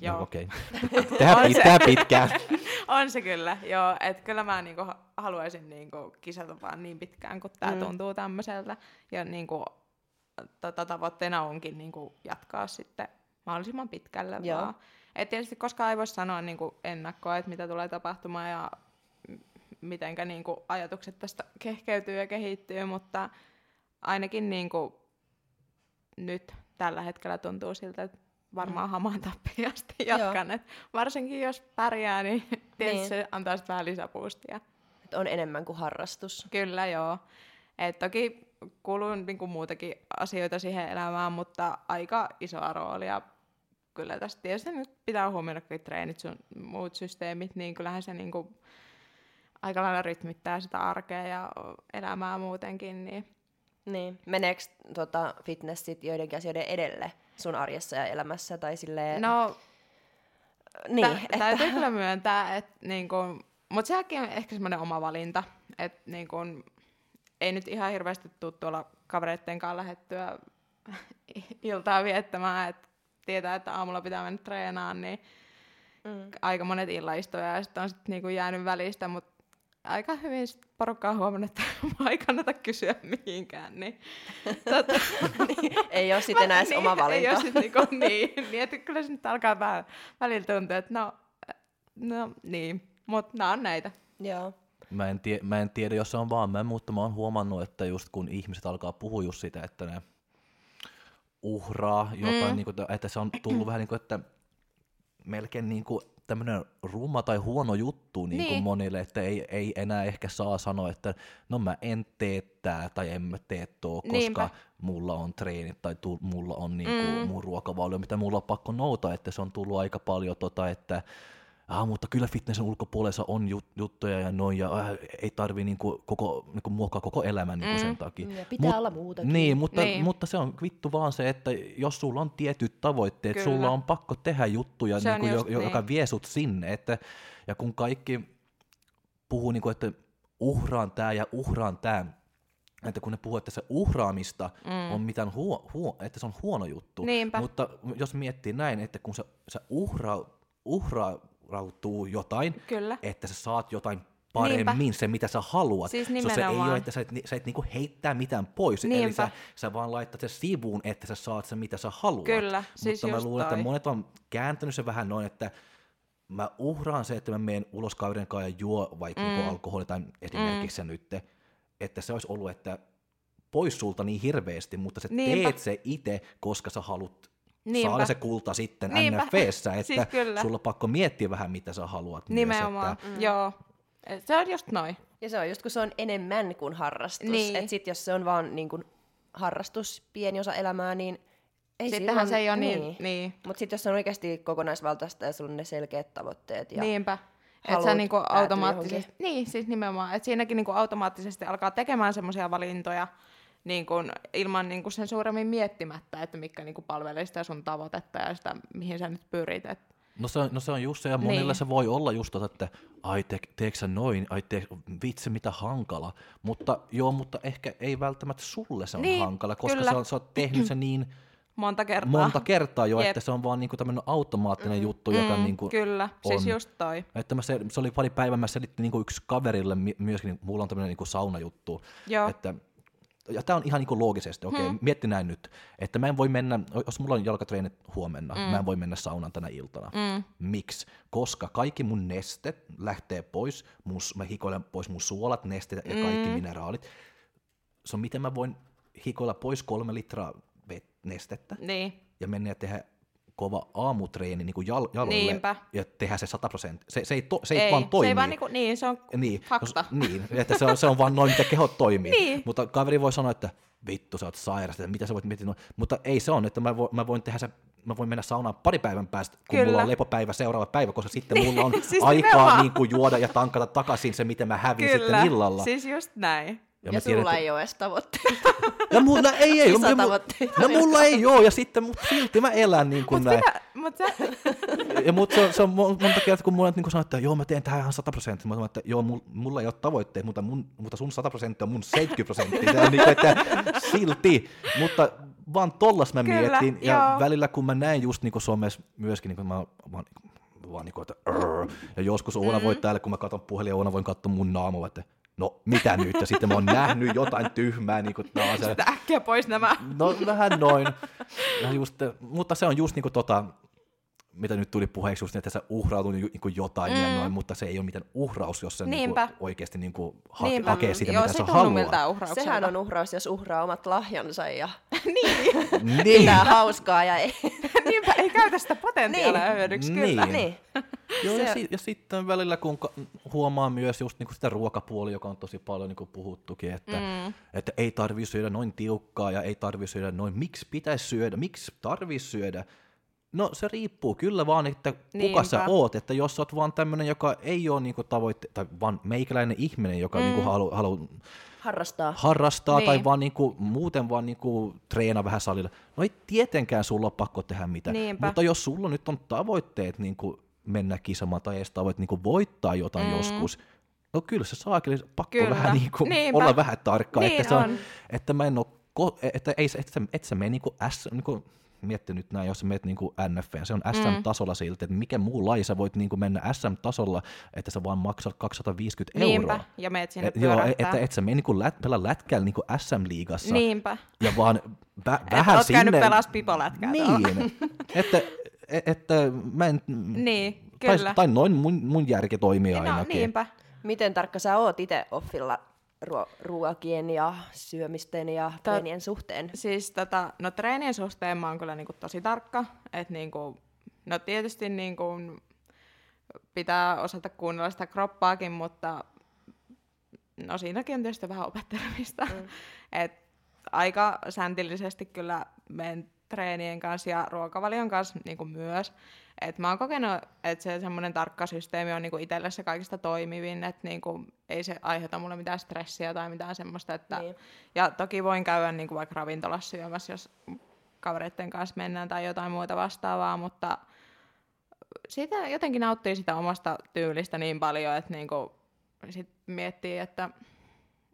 Joo. No, okei. tehdä, On pit, se. tehdä pitkään. On se kyllä, joo. Että kyllä mä niinku ha- haluaisin niinku kisata vaan niin pitkään, kun tämä Mm. tuntuu tämmöiseltä. Ja niinku, tota, tavoitteena onkin niinku jatkaa sitten mahdollisimman pitkälle Joo. vaan. Et tietysti koskaan ei voi sanoa niinku ennakkoa, että mitä tulee tapahtumaan ja mitenkä niinku ajatukset tästä kehkeytyy ja kehittyy, mutta ainakin niinku nyt tällä hetkellä tuntuu siltä, että varmaan hamaan tappiin asti Joo. jatkan. Et varsinkin jos pärjää, niin tietysti Niin. se antaa sitten vähän lisäpuustia. Et on enemmän kuin harrastus. Kyllä joo. Et toki kuuluu niinku muutakin asioita siihen elämään, mutta aika isoa roolia kyllä tästä tietysti nyt pitää huomioida kaikki treenit, sun muut systeemit, niin kyllähän se niinku aika lailla rytmittää sitä arkea ja elämää muutenkin, niin Niin. Meneekö tota, fitnessit joidenkin asioiden edelle sun arjessa ja elämässä? Tai silleen, no niin, Tä, että, Täytyy kyllä myöntää, että niinku, mutta sekin on ehkä semmoinen oma valinta, että niinku, ei nyt ihan hirveästi tule tuolla kavereitten kanssa lähettyä iltaa viettämään, että tietää, että aamulla pitää mennä treenaamaan, niin mm. aika monet illaistuja ja sitten on sit niinku jäänyt välistä, mutta aika hyvin sit porukka on huomannut, että mua ei kannata kysyä mihinkään, niin, tota, ei ole sitten enää edes oma Ei valinta. ole sit niinku, niin, niin, että kyllä se nyt alkaa vähän välillä tuntua, että no, no niin, mutta nämä on näitä. Joo. Mä en, tie, mä en tiedä, jos se on vaan mä, mutta mä oon huomannut, että just kun ihmiset alkaa puhua just sitä, että ne uhraa jotain, mm. niin kuin, että se on tullut vähän niin kuin, että melkein niin kuin tämmöinen rumma tai huono juttu niin kuin Niin. monille, että ei, ei enää ehkä saa sanoa, että no mä en tee tää tai en mä tee tuo, koska Niinpä. mulla on treenit tai tu, mulla on niinku mm. mun ruokavalio, mitä mulla on pakko nouta, että se on tullut aika paljon tota, että ah, mutta kyllä fitnessin ulkopuolessa on jut, juttuja ja noin, ja äh, ei tarvi niinku koko, niinku muokkaa koko elämän niinku sen takia. Ja pitää olla muutakin. Niin mutta, Niin. mutta se on vittu vaan se, että jos sulla on tietyt tavoitteet, Kyllä. sulla on pakko tehdä juttuja, Se niinku, jo, jo, joka niin. vie sut sinne. Että, ja kun kaikki puhuu, niinku, että uhraan tämä ja uhraan tämä, että kun ne puhuu, että se uhraamista mm. on mitään huo, huo, että se on huono juttu. Niinpä. Mutta jos miettii näin, että kun se, se uhra, uhrautuu jotain, Kyllä. että sä saat jotain paremmin, Niinpä. se mitä sä haluat. Siis so, se ei ole, että sä et, sä et niinku heittää mitään pois, eli Niinpä. sä, sä vaan laitat se sivuun, että sä saat se mitä sä haluat. Kyllä, siis Mutta mä luulen, että toi. monet on kääntänyt se vähän noin, että mä uhraan se, että mä menen ulos kaverin kanssa ja juo vaikka mm. niinku alkoholi tai esimerkiksi mm. nyt, että se olisi ollut, että pois sulta niin hirveästi, mutta sä Niinpä. teet se itse, koska sä haluat Niinpä. saada se kulta sitten Niinpä. NFVssä, että Siis kyllä. sulla on pakko miettiä vähän, mitä sä haluat. Nimenomaan, Myös, että, mm. joo. Et Se on just noin. Ja se on just kun se on enemmän kuin harrastus. Niin. Että sit jos se on vaan niin kuin harrastus, pieni osa elämää, niin ei Sittenhän se ei ole niin, niin. Mutta sitten jos se on oikeasti kokonaisvaltaista ja sulla on ne selkeät tavoitteet ja Niinpä. Että sä niinku automaattisesti, niin siis nimenomaan, että siinäkin niinku automaattisesti alkaa tekemään semmoisia valintoja niinku ilman niinku sen suuremmin miettimättä, että mikä niinku palvelee sitä sun tavoitetta ja sitä, mihin sä nyt pyrit. Et, No se, on, no se on just se, ja monilla Niin. se voi olla just tota, että ai te, teekö sä noin, ai te, vitsi mitä hankala. Mutta joo, mutta ehkä ei välttämättä sulle se on Niin, hankala, koska kyllä. sä, sä oot tehnyt sen niin monta kertaa. monta kertaa jo, Jep. että se on vaan niinku tämmöinen automaattinen juttu, joka niinku Kyllä, siis on. just toi. Että mä se, se oli pari päivää, mä selitin niinku yksi kaverille myöskin, niin mulla on tämmöinen niinku saunajuttu, Joo. että ja tämä on ihan niinku loogisesti, okei, hmm. mietti näin nyt, että mä en voi mennä, jos mulla on jalkatreenit huomenna, mm. mä en voi mennä saunaan tänä iltana. Mm. Miksi? Koska kaikki mun nestet lähtee pois, mun, mä hikoilen pois mun suolat, nestet ja kaikki mineraalit. Se on miten mä voin hikoilla pois kolme litraa vet- nestettä Niin, ja mennä ja tehdä kova aamutreeni niin kuin jal- jaloille Niinpä. ja tehdä se 100 prosenttia. Se, se, ei, to, se ei, ei, vaan toimi. se ei vaan niinku, niin, se on Niin, fakta. no, niin, että se on, se on vaan noin, mitä kehot toimii. Niin. Mutta kaveri voi sanoa, että vittu, sä oot sairas, että mitä sä voit miettiä. Mutta ei se on, että mä, vo, mä voin tehdä se, mä voin mennä saunaan pari päivän päästä, kun Kyllä. mulla on lepopäivä seuraava päivä, koska sitten mulla on siis aikaa nimenomaan. niin kuin juoda ja tankata takaisin se, mitä mä hävin Kyllä, sitten illalla. siis just näin. Ja, mä ja tiedän, sulla että- ei ole edes tavoitteita. Ja mulla ei, ei. Kisatavoitteita. No mulla ei oo, ja sitten mut silti mä elän niin kuin Mut, näin. sitä, mut sä, Ja mut se, on- se on mon- monta kertaa, kun mulla niin sanoo, että joo, mä teen tähän ihan 100 prosenttia. Mä sanon, että joo, mulla, mulla ei ole tavoitteet, mutta, mun, mutta sun 100 prosenttia on mun 70 prosenttia. On niin kuin, että silti. Mutta vaan tollas mä Kyllä, mietin. Ja joo. välillä kun mä näen just niin kuin somessa myöskin, niin kuin mä vaan, vaan niin kuin, että ja joskus Oona voi täällä, kun mä katson puhelin, Oona voin katsoa mun naamua, että no mitä nyt, ja sitten mä oon nähnyt jotain tyhmää, niin kuin taas. Ja, sitä äkkiä pois nämä. No vähän noin. Ja just, mutta se on just niinku tota, mitä nyt tuli puheeksi just, niin, että sä uhrautut ju- niinku jotain mm. ja noin, mutta se ei ole mitään uhraus, jos se niinku Niinpä. oikeasti niinku ha- Niinpä. hakee sitä, Joo, mitä se sä uhraukselta. Sehän on uhraus, jos uhraa omat lahjansa ja Niin. pitää hauskaa ja ei. Niinpä, ei käytä sitä potentiaalia Niin. hyödyksi, Niin. kyllä. niin. Joo, ja, si- ja sitten välillä kun ka- huomaa myös just niinku sitä ruokapuoli, joka on tosi paljon niinku puhuttukin, että, mm. että ei tarvi syödä noin tiukkaa ja ei tarvi syödä noin, miksi pitäisi syödä, miksi tarvi syödä. No se riippuu kyllä vaan, että kuka sä Niinpä. oot, että jos sä oot vaan tämmönen, joka ei ole niinku tavoitte, tai vaan meikäläinen ihminen, joka mm. niinku halu, halu Harrastaa. harrastaa Niin. tai vaan niinku, muuten vaan niinku treena vähän salilla. No ei tietenkään sulla ole pakko tehdä mitään, Niinpä. mutta jos sulla nyt on tavoitteet niinku mennä kisamaan tai edes tavoitteet niinku voittaa jotain mm. joskus, no kyllä se saakin pakko Kyllä. vähän niinku Niinpä. olla vähän tarkka, Niin että, se on, on. että mä en ko- että ei, se- et sä, et sä niinku S, niinku, mietti nyt näin, jos sä menet niinku NF, se on SM-tasolla silti, että mikä muu laji sä voit niinku mennä SM-tasolla, että sä vaan maksat 250 euroa. Niinpä, ja meet sinne Et, joo, että et sä mene niinku lät, pelaa lätkällä niinku SM-liigassa Niinpä. ja vaan vä, Et vähän oot sinne. käynyt pelas pipolätkää. Niin, että, e- että mä en, Niin, tai, kyllä. tai noin mun, mun järki toimii no ainakin. niinpä. Miten tarkka sä oot itse offilla ruo- ruokien ja syömisten ja Tät- treenien suhteen? Siis tota, no treenien suhteen mä oon kyllä niinku tosi tarkka, että niinku, no tietysti niinku pitää osata kuunnella sitä kroppaakin, mutta no siinäkin on tietysti vähän opettelemista. Mm. Et aika säntillisesti kyllä menen treenien kanssa ja ruokavalion kanssa niin kuin myös. Et mä oon kokenut, että se semmoinen tarkka systeemi on niinku itselle se kaikista toimivin, että niinku, ei se aiheuta mulle mitään stressiä tai mitään semmoista. Että, Niin. Ja toki voin käydä niinku vaikka ravintolassa syömässä, jos kavereiden kanssa mennään tai jotain muuta vastaavaa, mutta siitä jotenkin nauttii sitä omasta tyylistä niin paljon, että niinku, sit miettii, että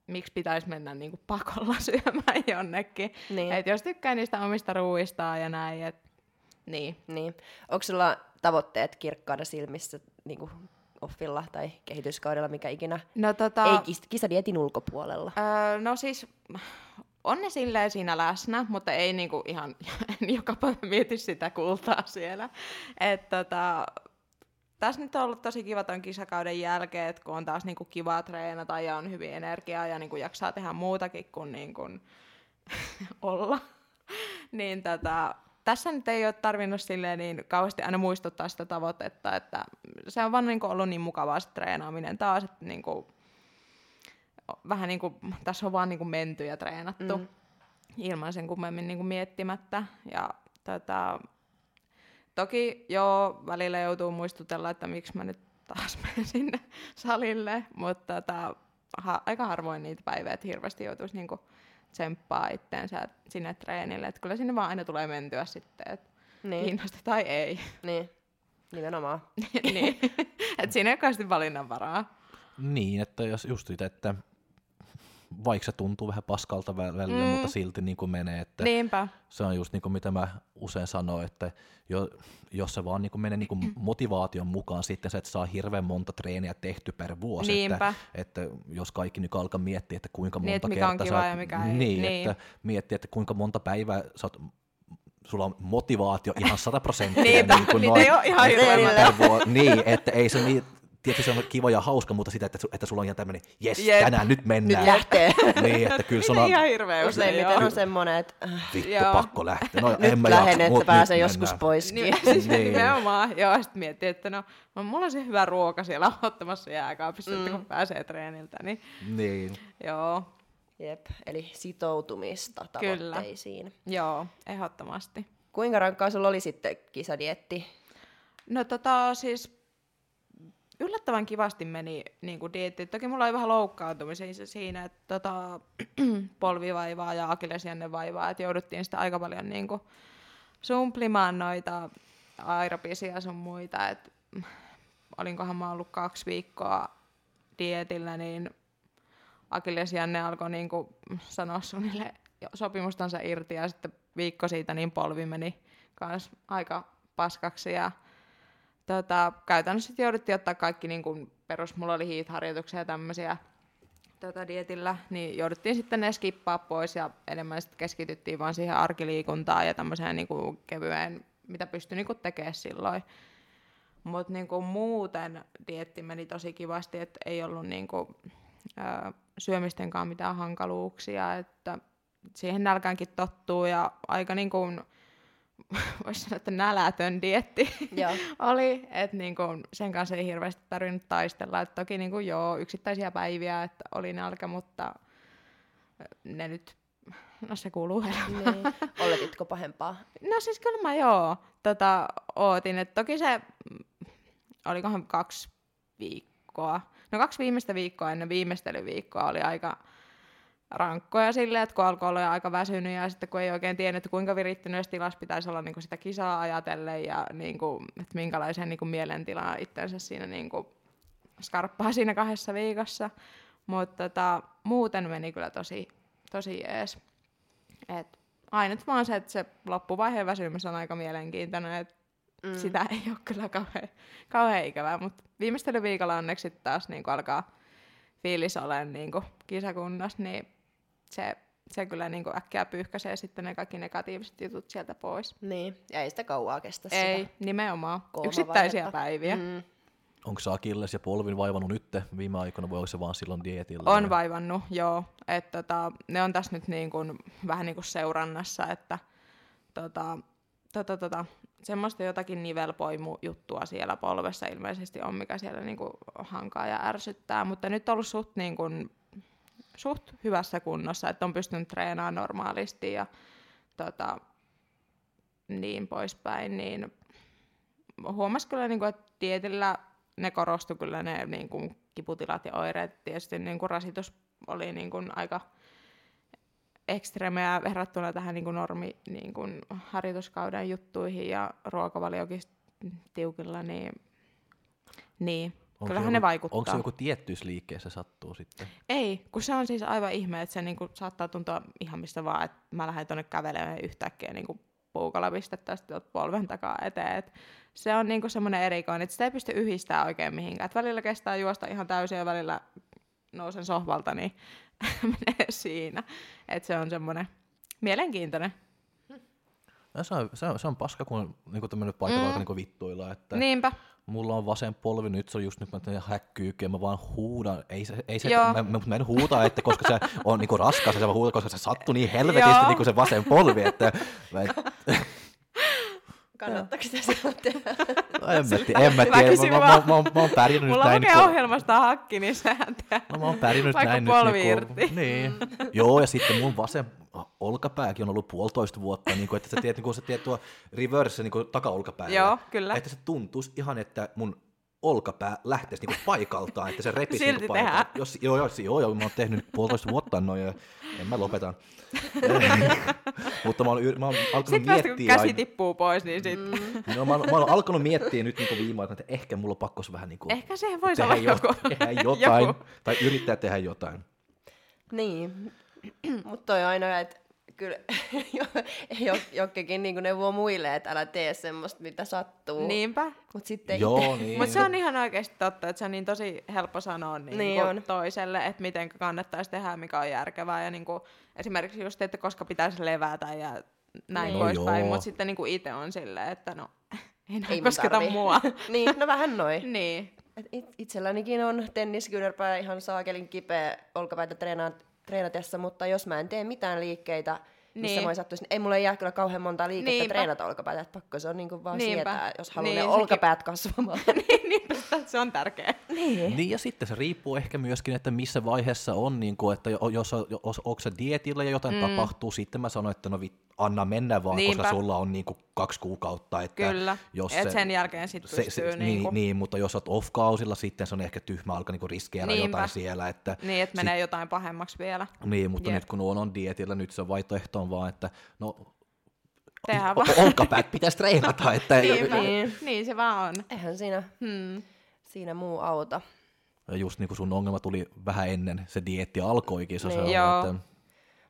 miksi pitäisi mennä niinku pakolla syömään jonnekin. Niin. Et jos tykkää niistä omista ruuistaan ja näin, et, niin. Niin. Onko sulla tavoitteet kirkkaana silmissä niin kuin offilla tai kehityskaudella, mikä ikinä? No, tota, Ei kis- kisadietin ulkopuolella. Öö, no siis on ne silleen siinä läsnä, mutta ei niinku ihan en joka päivä mieti sitä kultaa siellä. Et tota, tässä nyt on ollut tosi kiva ton kisakauden jälkeen, että kun on taas niinku kiva treenata ja on hyvin energiaa ja niinku jaksaa tehdä muutakin kuin niinku olla. niin tota, tässä nyt ei ole tarvinnut silleen niin kauheasti aina muistuttaa sitä tavoitetta, että se on vaan niinku ollut niin mukavaa se treenaaminen taas, että niinku, vähän niin kuin, tässä on vaan niin kuin menty ja treenattu mm. ilman sen kummemmin niin kuin miettimättä. Ja tota, toki joo, välillä joutuu muistutella, että miksi mä nyt taas menen sinne salille, mutta tota, ha, aika harvoin niitä päiviä, että hirveästi joutuisi niin kuin tsemppaa itteensä sinne treenille. Että kyllä sinne vaan aina tulee mentyä sitten, että Niin. kiinnosta tai ei. Niin. Nimenomaan. niin. että siinä ei ole kauheasti valinnanvaraa. Niin, että jos just sitä, että vaikka se tuntuu vähän paskalta vä- välillä, mm. mutta silti niin kuin menee, että Niinpä. se on just niin kuin mitä mä usein sanon, että jo, jos se vaan niin kuin menee niin kuin motivaation mukaan sitten se, että saa hirveän monta treeniä tehty per vuosi, Niinpä. että, että jos kaikki nyt alkaa miettiä, että kuinka monta Niin, että mikä on kertaa kiva sä, ja mikä ei. niin, Niin. että miettiä, että kuinka monta päivää sä oot sulla on motivaatio ihan 100 prosenttia. Niinpä, niitä ei ole ihan hirveän Niin, että ei se niin, tietysti se on kiva ja hauska, mutta sitä, että, su- että sulla on ihan tämmöinen, jes, Jep. tänään nyt mennään. Nyt lähtee. Niin, että kyllä sulla Niitä on ihan hirveä usein, Useimmiten on semmoinen, että äh, vittu Joo. pakko lähteä. No, nyt en mä lähden, jaksa, että mut pääsen nyt joskus poiskin. Niin, siis Niin. nimenomaan, joo, sitten miettii, että no, no, mulla on se hyvä ruoka siellä ottamassa jääkaapissa, mm. että kun pääsee treeniltä, niin Niin. joo, Jep, eli sitoutumista Kyllä. tavoitteisiin. joo, ehdottomasti. Kuinka rankkaa sulla oli sitten kisadietti? No tota siis yllättävän kivasti meni niin kuin dieetti. Toki mulla oli vähän loukkaantumisia siinä, että tota, polvivaivaa ja akillesjännevaivaa, että jouduttiin sitä aika paljon niin kuin sumplimaan noita aerobisia sun muita. Et, olinkohan mä ollut kaksi viikkoa dietillä, niin akillesjänne alkoi niin kuin sanoa suunnilleen jo sopimustansa irti ja sitten viikko siitä niin polvi meni kans aika paskaksi ja tota, käytännössä jouduttiin ottaa kaikki niin kuin perus, mulla oli hiit-harjoituksia ja tämmöisiä tota, dietillä, niin jouduttiin sitten ne skippaa pois ja enemmän sitten keskityttiin vaan siihen arkiliikuntaan ja tämmöiseen niin kuin kevyeen, mitä pystyi niin kuin tekemään silloin. Mutta niin kuin muuten dietti meni tosi kivasti, että ei ollut niin kuin, ää, syömistenkaan mitään hankaluuksia, että siihen nälkäänkin tottuu ja aika niin kuin, voisi sanoa, että nälätön dietti Joo. oli, että niin kuin sen kanssa ei hirveästi tarvinnut taistella. Et toki niin kuin joo, yksittäisiä päiviä, että oli nälkä, mutta ne nyt, no se kuuluu elämään. Niin. Oletitko pahempaa? No siis kyllä mä joo, tota, ootin, että toki se, mm, olikohan kaksi viikkoa, no kaksi viimeistä viikkoa ennen viimeistelyviikkoa oli aika rankkoja silleen, että kun alkoi olla aika väsynyt ja sitten kun ei oikein tiennyt, että kuinka virittyneessä tilassa pitäisi olla niin kuin sitä kisaa ajatellen ja niin kuin, että minkälaisen niin kuin mielentilaan itsensä siinä niin kuin skarppaa siinä kahdessa viikossa. Mutta tota, muuten meni kyllä tosi, tosi jees. Et ainut vaan se, että se loppuvaiheen väsymys on aika mielenkiintoinen, että mm. sitä ei ole kyllä kauhean, kauhean ikävää, mutta viimeistelyviikolla onneksi taas niin alkaa fiilis olemaan niin kisakunnassa, niin se, se kyllä niin äkkiä pyyhkäisee sitten ne kaikki negatiiviset jutut sieltä pois. Niin, ja ei sitä kauaa kestä Ei, sitä. nimenomaan. Kolme Yksittäisiä vaihetta. päiviä. Mm. Mm. Onko se Akilles ja polvin vaivannut nyt viime aikoina, vai onko se vaan silloin dietillä? On vaivannut, joo. Et tota, ne on tässä nyt niin kuin, vähän niin kuin seurannassa, että tota, tota, tota, semmoista jotakin nivelpoimu-juttua siellä polvessa ilmeisesti on, mikä siellä niin kuin hankaa ja ärsyttää. Mutta nyt on ollut suht niin kuin, suht hyvässä kunnossa, että on pystynyt treenaamaan normaalisti ja tota, niin poispäin, niin huomasi kyllä, niin kuin, että dietillä ne korostui kyllä ne niin kuin, kiputilat ja oireet. Tietysti niin kuin, rasitus oli niin kuin, aika ekstremeä verrattuna tähän niin kuin, normi niin kuin, harjoituskauden juttuihin ja ruokavaliokin tiukilla, niin, niin Onko kyllähän joku, ne vaikuttaa. Onko se joku tiettyys liikkeessä sattuu sitten? Ei, kun se on siis aivan ihme, että se niinku saattaa tuntua ihan mistä vaan, että mä lähden tuonne kävelemään yhtäkkiä niinku puukolla pistettäisiin tuolta polven takaa eteen. Et se on niinku semmoinen erikoinen, että sitä ei pysty yhdistämään oikein mihinkään. Et välillä kestää juosta ihan täysin ja välillä nousen sohvalta, niin menee siinä. Et se on semmoinen mielenkiintoinen. No, se, on, se, on, se on paska, kun on niin tämmöinen paikka, mm. niin vittuilla. Että Niinpä. Mulla on vasen polvi, nyt se on just nyt mä teen häkkyykin, mä vaan huudan. Ei se, ei se mä, mä, mä, en huuta, että koska se on niinku raskas, se vaan huudan, koska se sattuu niin helvetisti niinku se vasen polvi, että mä en, Kannattaako sitä silloin tehdä? no en mä, tiedä, en mä tiedä, mä, mä, mä, mä, mä, oon pärjännyt Mulla näin. lukee niinku- ohjelmasta hakki, niin sehän tehdään. No mä oon pärjännyt Vaikka näin polvi nyt. irti. Niinku, niin. Joo, ja sitten mun vasen olkapääkin on ollut puolitoista vuotta, niin kuin, että sä tiedät, niin kuin, sä tiedät tuo reverse niin kuin takaolkapäällä. Joo, kyllä. Että se tuntuisi ihan, että mun olkapää lähtisi niinku paikaltaan, että se repisi Silti niinku paikaltaan. Jos, joo, joo, joo, joo, mä oon tehnyt nyt puolitoista vuotta noin ja en mä lopetan. Mutta mä oon, mä oon alkanut Sitten kun miettiä... käsi aina- tippuu pois, niin sitten... Mm. No, mä, oon, mä oon alkanut miettiä nyt niinku viime aikoina, että ehkä mulla on pakko vähän niinku Ehkä se voisi tehdä, olla jo, joku. tehdä jotain, joku. tai yrittää tehdä jotain. Niin, mutta toi on aina, että kyllä jo- jokkikin niin neuvoo muille, että älä tee semmoista, mitä sattuu. Niinpä. Mutta sitten Joo, niin. Mutta se on ihan oikeasti totta, että se on niin tosi helppo sanoa niin Niin on. toiselle, että miten kannattaisi tehdä, mikä on järkevää. Ja niin kuin, esimerkiksi just, että koska pitäisi levätä ja näin Niin. No poispäin. Mutta sitten niin itse on silleen, että no, ei Ei kosketa tarvii. mua. niin, no vähän noin. niin. Et it- itsellänikin on tenniskyynärpää ihan saakelin kipeä olkapäitä treenaa, treenatessa, mutta jos mä en tee mitään liikkeitä, missä Niin. niin. sattuisi, niin ei mulle jää kyllä kauhean monta liikettä Niinpä. treenata olkapäitä, että pakko se on niinku vaan Niinpä. sietää, jos haluaa Niin, niin, ne sekin- olkapäät kasvamaan. niin, niin, se on tärkeä. niin. Niin ja sitten se riippuu ehkä myöskin, että missä vaiheessa on, niin kuin, että jo- jos, jos onko se dietillä ja jotain mm. tapahtuu, sitten mä sanon, että no vit, anna mennä vaan, Niinpä. koska sulla on niin kuin kaksi kuukautta. Että Kyllä. Jos Et se, sen jälkeen sit se, pystyy se, niinku- niin, niin, mutta jos olet off-kausilla, sitten se on ehkä tyhmä alkaa niin riskeerä Niinpä. jotain siellä. Että Niin, että menee jotain pahemmaksi vielä. Niin, mutta Jep. nyt kun on, on dietillä, nyt se vaihtoehto on vaan, että no Tehdään o- vaan. olkapäät pitäisi treenata. Että, Niinpä. Niin. Niin se vaan on. Eihän siinä, Hmm. siinä muu auta. Ja just niin kuin sun ongelma tuli vähän ennen se dieetti alkoikin. Se, se Niin. on, Joo. Että,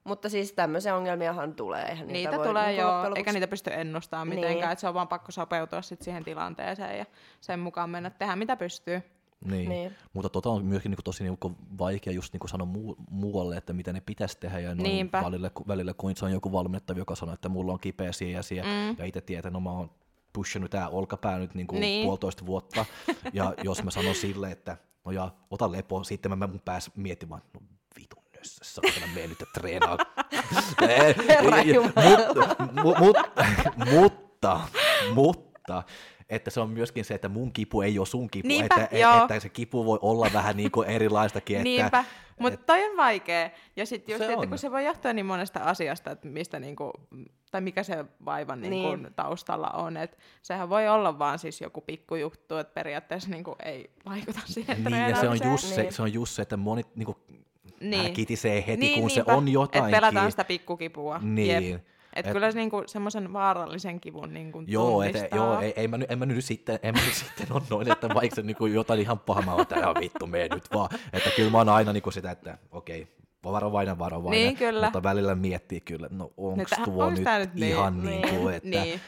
Mutta siis tämmöisiä ongelmiahan tulee. Eihän Niitä, niitä voi tulee niinku joo, lopuksi- eikä niitä pysty ennustamaan Niin. mitenkään, että se on vaan pakko sopeutua sit siihen tilanteeseen ja sen mukaan mennä tehdä mitä pystyy. Niin. niin. Mutta tota on myöskin niin kuin tosi niin kuin vaikea just niin kuin sanoa muu, muualle, että mitä ne pitäisi tehdä. Ja noin Niinpä. välillä, välillä, kun se on joku valmennettava, joka sanoo, että mulla on kipeä siellä ja siellä, mm. ja itse tietää, no mä oon pushannut tää olkapää nyt niin kuin Niin. puolitoista vuotta. ja jos mä sanon sille, että no ja ota lepo, sitten mä, mä mun pääs miettimään, no vitun saatana mene nyt ja treenaa. Eh, Herra ja- Jumala. mut- mu- mut- mutta, mutta, että se on myöskin se, että mun kipu ei ole sun kipu, Niinpä, että, joo. että se kipu voi olla vähän niin kuin erilaistakin. Että, Niinpä, mutta toi on vaikea. Ja sitten just, Se että on. kun se voi johtua niin monesta asiasta, että mistä niinku, tai mikä se vaivan niinku Niin. taustalla on. Et sehän voi olla vaan siis joku pikkujuttu, että periaatteessa niinku ei vaikuta siihen Niin, ja se on, just se, Niin. se on just se, että moni niin kuin, Niin. niin. kitisee heti, niin, kun niinpä, se on jotain. Että pelataan sitä pikkukipua. Niin. Jep. Et Et- kyllä se niinku semmoisen vaarallisen kivun niinku Joo, et, joo ei, ei, mä, nyt- en mä nyt sitten, en mä nyt sitten ole noin, että vaikka se niinku jotain ihan pahaa, mä oon, että ihan vittu, mene nyt vaan. Että kyllä mä oon aina niinku sitä, että okei, varovainen, varovainen. Niin, kyllä. Mutta välillä miettii kyllä, no onks Että tuo onks nyt, nyt niin? ihan niin, Niin. kuin, että... Niin.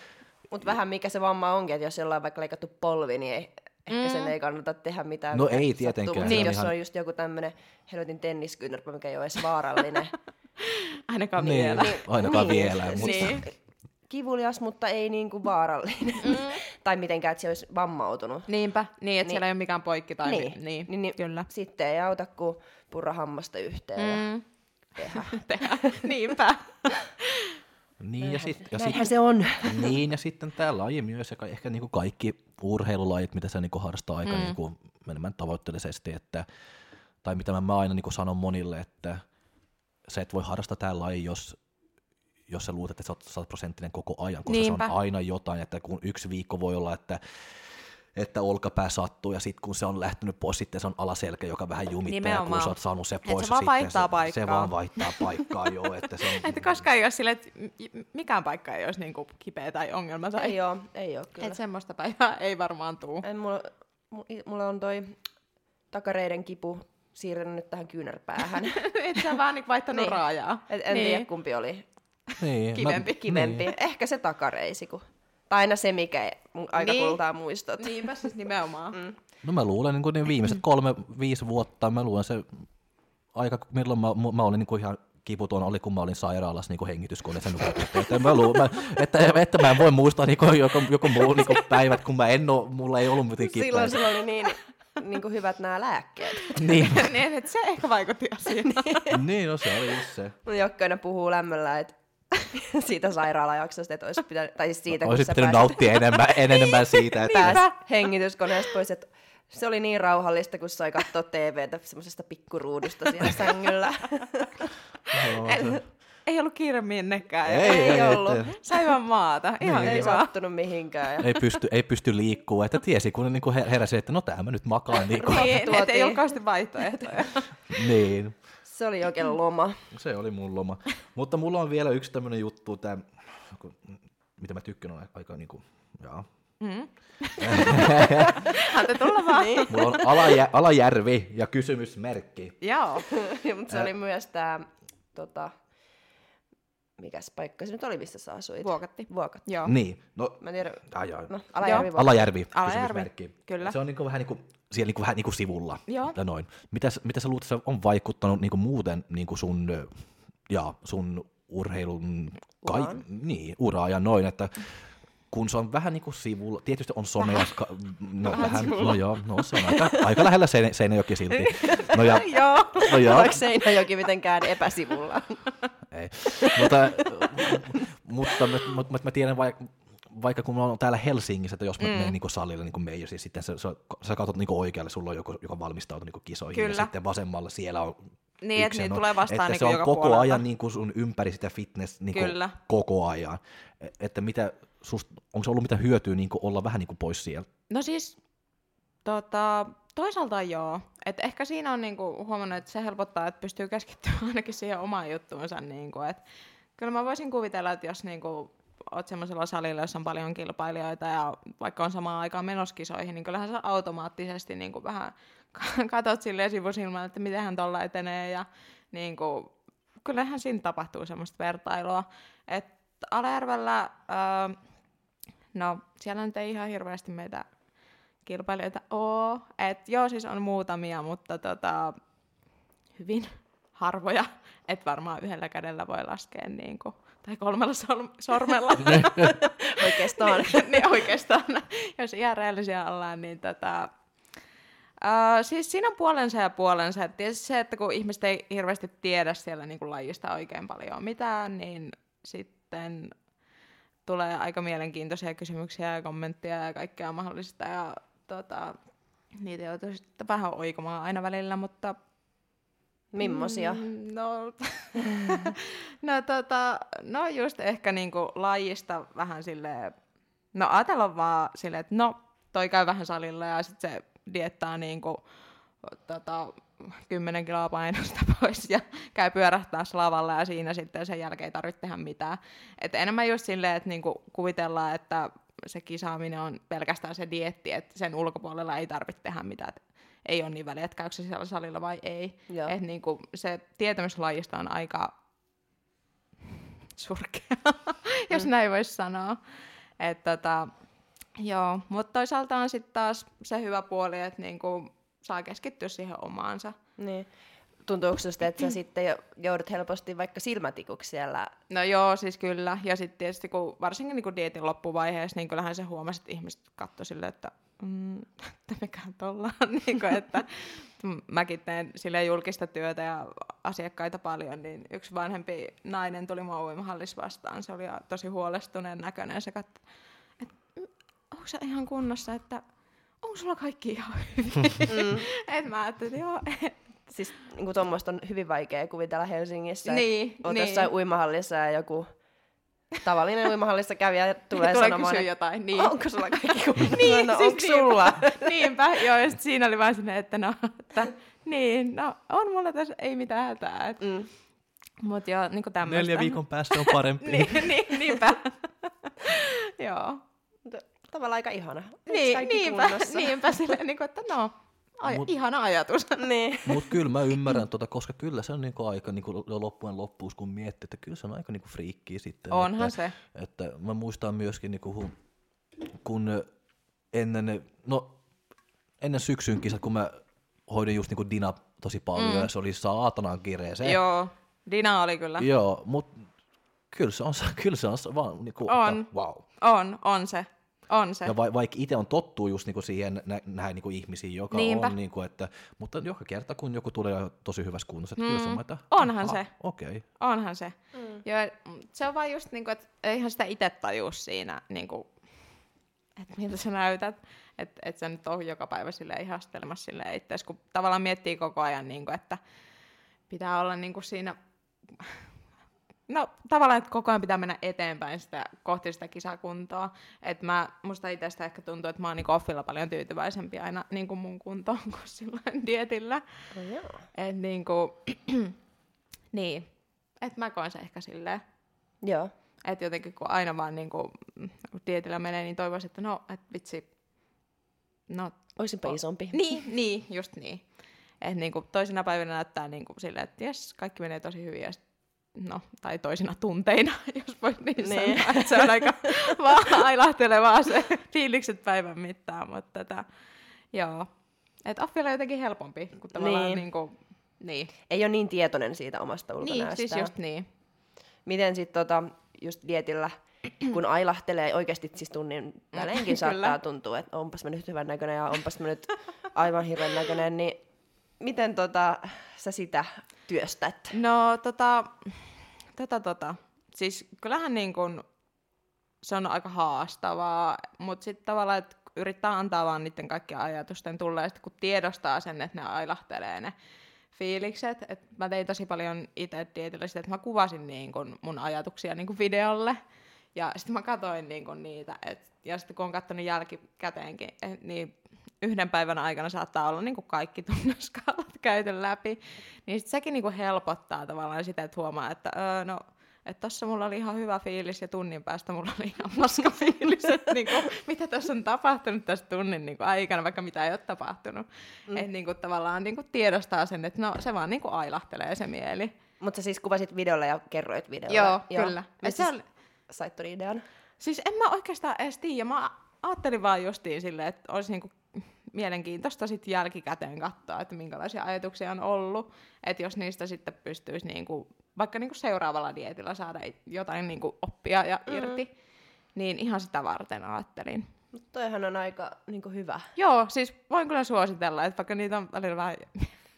Mutta vähän mikä se vamma onkin, että jos jollain on vaikka leikattu polvi, niin ei, ehkä sen ei kannata tehdä mitään. No ei tietenkään, on jos ihan- on just joku tämmönen helvetin tenniskyynärpä, mikä ei ole edes vaarallinen. Ainakaan Niin, vielä. ainakaan Niin, vielä. Mutta, Niin. Kivulias, mutta ei niinku vaarallinen. Mm. tai mitenkään, että se olisi vammautunut. Niinpä, niin että Niin. siellä ei ole mikään poikki tai Niin. niin, niin, Niin, niin. kyllä. Sitten ei auta kuin purra hammasta yhteen mm. ja tehdä. Tehdä. Niinpä. niin, ja, sit, ja, sit, se on. niin, ja sitten tämä laji myös, ja ehkä niinku kaikki urheilulajit, mitä se niinku harrastaa aika mm. niinku menemään tavoitteellisesti, että tai mitä mä, mä aina niin sanon monille, että se et voi harrastaa tää laji, jos, jos sä luulet, että sä oot sataprosenttinen koko ajan, koska Niinpä. se on aina jotain, että kun yksi viikko voi olla, että että olkapää sattuu ja sitten kun se on lähtenyt pois, sitten se on alaselkä, joka vähän jumittaa ja kun Nimenomaan. sä oot saanut se Et se pois, vaan vaihtaa sitten se, paikkaa. se vaan vaihtaa paikkaa, joo, että se on, Että koska ei ole silleen, että mikään paikka ei olisi niinku kipeä tai ongelma. Tai... Ei oo, ei oo kyllä. Että semmoista päivää ei varmaan tuu. En, mulla, mu- mulla on toi takareiden kipu siirtynyt nyt tähän kyynärpäähän. Et sä vaan niinku vaihtanut Niin. raajaa. Et en Niin. tiedä kumpi oli niin, Kivempi. kivempi. Niin. Ehkä se takareisi, kun... tai aina se, mikä aika Niin. kultaa muistot. Niinpä siis nimenomaan. Mm. No mä luulen, niin kuin ne viimeiset kolme, viisi vuotta, mä luulen se aika, milloin mä, mä olin niin kuin ihan kiputon oli, kun mä olin sairaalassa niin hengityskoneessa. Että, mä luulen, mä, että, että, mä en voi muistaa niin kuin, joku, joku muu niin kuin päivät, kun mä en ole, mulla ei ollut mitään kipeä. Silloin sulla oli niin, niin kuin hyvät nämä lääkkeet. Niin, niin, että se ehkä vaikutti asiaan. niin, no se oli just se. Mun Jokka aina puhuu lämmöllä, että siitä sairaalajaksosta, että olisi pitänyt, tai siis siitä, Olisit kun sä pitänyt pääsit, nauttia enemmän, enemmän siitä. Että, pääs hengityskoneesta pois, että se oli niin rauhallista, kun sai katsoa TVtä semmoisesta pikkuruudusta siellä sängyllä. joo, se, ei ollut kiire minnekään. Ei, ei ei, ollut. että- Sai vaan maata. Ihan Niin. Ei kiva. sattunut mihinkään. Ja... ei pysty, ei pysty liikkua, että tiesi, kun niin kuin heräsi, että no tää mä nyt makaan. Niin, kuin, Niin, et ei ollut kauheasti vaihtoehtoja. niin. Se oli oikein loma. Se oli mun loma. Mutta mulla on vielä yksi tämmönen juttu, tää, kun- mitä mä tykkään on aika niinku, jaa. Mm. Tulla vaan. Niin. Mulla on alajä, alajärvi ja kysymysmerkki. Joo. Mutta se oli myös tämä, tota, mikäs paikka se nyt oli, missä sä asuit? Vuokatti. Vuokatti. Joo. Niin, no, Mä en tiedä, ai, ai. no, Alajärvi Vuokatti. alajärvi, Alajärvi, kysymysmerkki. kyllä. Se on niinku vähän niinku, siellä niinku vähän niinku sivulla. Joo. Ja noin. Mitä, mitä sä luulet, että se on vaikuttanut niinku muuten niinku sun, ja sun urheilun, kai, Uraan. niin, uraa ja noin, että kun se on vähän niin kuin sivulla, tietysti on somea, ka, no, Vähän vähän, no joo, no se on aika, aika lähellä Seinä, Seinäjoki silti. No ja, Joo. no joo, Oliko Seinäjoki mitenkään epäsivulla? ei. Mutta, mutta mä, mä, mä, mä tiedän vaikka, vaikka kun mä oon täällä Helsingissä, että jos mä mm. menen niin salille niin kuin siis sitten sä, sä, sä katsot niin oikealle, sulla on joku, joka valmistautuu niin kisoihin, Kyllä. ja sitten vasemmalla siellä on Niin, että niitä noin. tulee vastaan että niin se on koko puolelta. ajan niin kuin sun ympäri sitä fitness niin kuin Kyllä. koko ajan. E- Että mitä, onko se ollut mitä hyötyä niin kuin olla vähän niin kuin pois sieltä? No siis, tota, toisaalta joo. Et ehkä siinä on niinku huomannut, että se helpottaa, että pystyy keskittymään ainakin siihen omaan juttuunsa. Niinku, et kyllä mä voisin kuvitella, että jos niinku oot semmoisella salilla, jossa on paljon kilpailijoita ja vaikka on samaan aikaan menoskisoihin, niin kyllähän sä automaattisesti niinku vähän katot silleen sivusilmällä, että miten hän tuolla etenee ja niinku, kyllähän siinä tapahtuu semmoista vertailua. Et Alajärvellä, öö, no siellä nyt ei ihan hirveästi meitä kilpailijoita oo. Et joo, siis on muutamia, mutta tota, hyvin harvoja. Et varmaan yhdellä kädellä voi laskea niin kuin, tai kolmella sol- sormella. Oikeastaan. niin, niin oikeastaan, jos ihan rehellisiä ollaan, niin tota, Uh, siis siinä on puolensa ja puolensa. Et Tietysti se, että kun ihmiset ei hirveästi tiedä siellä niin kuin lajista oikein paljon mitään, niin sitten tulee aika mielenkiintoisia kysymyksiä ja kommentteja ja kaikkea mahdollista. Ja tota, niitä joutuu sitten vähän oikomaan aina välillä, mutta Mimmosia? Mm, No, no, tota, no just ehkä niinku lajista vähän silleen, no ajatella vaan silleen, että no toi käy vähän salilla ja sitten se diettaa niinku, tota, 10 kiloa painosta pois ja käy pyörähtää lavalla ja siinä sitten sen jälkeen ei tarvitse tehdä mitään. Et enemmän just silleen, että niinku kuvitellaan, että se kisaaminen on pelkästään se dietti, että sen ulkopuolella ei tarvitse tehdä mitään. Et ei ole niin väliä, että käykö se siellä salilla vai ei. Joo. Et niinku se tietämys lajista on aika surkea, jos näin voisi sanoa. Et tota, joo, mutta toisaalta on sitten taas se hyvä puoli, että niinku saa keskittyä siihen omaansa. Niin. Tuntuuko susta, että sä sitten jo- joudut helposti vaikka silmätikuksi siellä? No joo, siis kyllä. Ja sitten tietysti kun, varsinkin niin dietin loppuvaiheessa, niin kyllähän se huomasi, että ihmiset katsoi silleen, että mm, että mekään ollaan. niin kuin, että mäkin teen sille julkista työtä ja asiakkaita paljon, niin yksi vanhempi nainen tuli mua uimahallissa vastaan. Se oli tosi huolestuneen näköinen. Se katsoi, että onko sä ihan kunnossa, että onko sulla kaikki ihan hyvin? Mm. Et mä ajattelin, että joo, Siis niin kuin tuommoista on hyvin vaikea kuvitella Helsingissä. Niin, Oot niin. jossain uimahallissa ja joku tavallinen uimahallissa kävijä tulee, Tulee sanomaan, että jotain. Niin. onko sulla kaikki kunnossa? Niin, no, siis onko sulla? Niinpä, joo, ja siinä oli vaan sinne, että no, että, niin, no, on mulla tässä ei mitään hätää. Et, Mm. mut joo, niinku tämmöstä. Neljä viikon päästä on parempi. niin, niin, niinpä. joo. Mutta Tavallaan aika ihana. Niin, niinpä, kunnossa? niinpä silleen, niinku, että no, aj- Mut- ihana ajatus. niin. Mutta kyllä mä ymmärrän tota, koska kyllä se on niinku aika niinku loppujen loppuus, kun miettii, että kyllä se on aika niinku friikkiä sitten. Onhan että, se. Että mä muistan myöskin, niinku, kun, kun ennen, no, ennen syksyn kisat, kun mä hoidin just niinku Dina tosi paljon, mm. ja se oli saatanan kireä se. Joo, Dina oli kyllä. Joo, mut kyllä se on, kyllä se on vaan niinku, On. Että, wow. On, on se. On se. Ja va, vaikka itse on tottuu just niinku siihen nä, näihin niinku ihmisiin, joka Niinpä. on, niinku, että, mutta joka kerta kun joku tulee tosi hyvässä kunnossa, että mm. kyllä se on, että Onhan aha, se. Okei. Okay. Onhan se. Mm. Joo, se on vaan just niinku, että eihän sitä itse tajua siinä, niinku, että miltä sä näytät. Että et sä nyt on joka päivä sille ihastelemassa sille itseäsi, kun tavallaan miettii koko ajan, niinku, että pitää olla niinku siinä, no tavallaan, että koko ajan pitää mennä eteenpäin sitä, kohti sitä kisakuntoa. Että mä, musta itsestä ehkä tuntuu, että mä oon niinku offilla paljon tyytyväisempi aina niinku mun kuntoon kuin silloin dietillä. No joo. Et niinku, niin, että mä koen se ehkä silleen, Joo. että jotenkin kun aina vaan niinku, mm, kun dietillä menee, niin toivoisin, että no, että vitsi, no, Oisinpa isompi. niin, niin, just niin. Että niinku toisina päivinä näyttää niinku silleen, että jes, kaikki menee tosi hyvin ja sit, no, tai toisina tunteina, jos voi niin, Niin. niin. sanoa, että se on aika ailahtelevaa se fiilikset päivän mittaan, mutta tätä, joo. Että offilla on jotenkin helpompi, kun tavallaan Niin. niin. niinku, niin. Ei ole niin tietoinen siitä omasta ulkonäöstä. Niin, siis just niin. Miten sitten tota, just dietillä, kun ailahtelee oikeasti siis tunnin väleinkin saattaa tuntua, että onpas mä nyt hyvän näköinen ja onpas mä nyt aivan hirveän näköinen, niin miten tota, sä sitä työstät? No tota, tota, tota. Siis kyllähän niin kun, se on aika haastavaa, mutta sitten tavallaan, että yrittää antaa vaan niiden kaikkien ajatusten tulla, ja sit kun tiedostaa sen, että ne ailahtelee ne fiilikset. Et mä tein tosi paljon itse dietillä sitä, että mä kuvasin niin kun mun ajatuksia niin kun videolle, ja sitten mä katsoin niin kun niitä, et, ja sitten kun on katsonut jälkikäteenkin, et, niin yhden päivän aikana saattaa olla niin kuin kaikki tunneskaalat käyty läpi, niin sit sekin niin kuin helpottaa tavallaan sitä, että huomaa, että öö, no, että tossa mulla oli ihan hyvä fiilis ja tunnin päästä mulla oli ihan paska fiilis, että niin kuin, mitä tässä on tapahtunut tässä tunnin niin kuin aikana, vaikka mitä ei ole tapahtunut. Mm. Että niin kuin, tavallaan niin kuin tiedostaa sen, että no se vaan niin kuin ailahtelee se mieli. Mutta siis kuvasit videolla ja kerroit videolla. Joo, kyllä. Et se oli- sait ton idean? Siis en mä oikeastaan edes tiedä. Mä ajattelin vaan justiin silleen, että olisi niinku mielenkiintoista sitten jälkikäteen katsoa, että minkälaisia ajatuksia on ollut. Että jos niistä sitten pystyisi niinku, vaikka niinku seuraavalla dietillä saada jotain niinku oppia ja Mm. irti, niin ihan sitä varten ajattelin. Mutta toihan on aika niin hyvä. Joo, siis voin kyllä suositella, että vaikka niitä on välillä vähän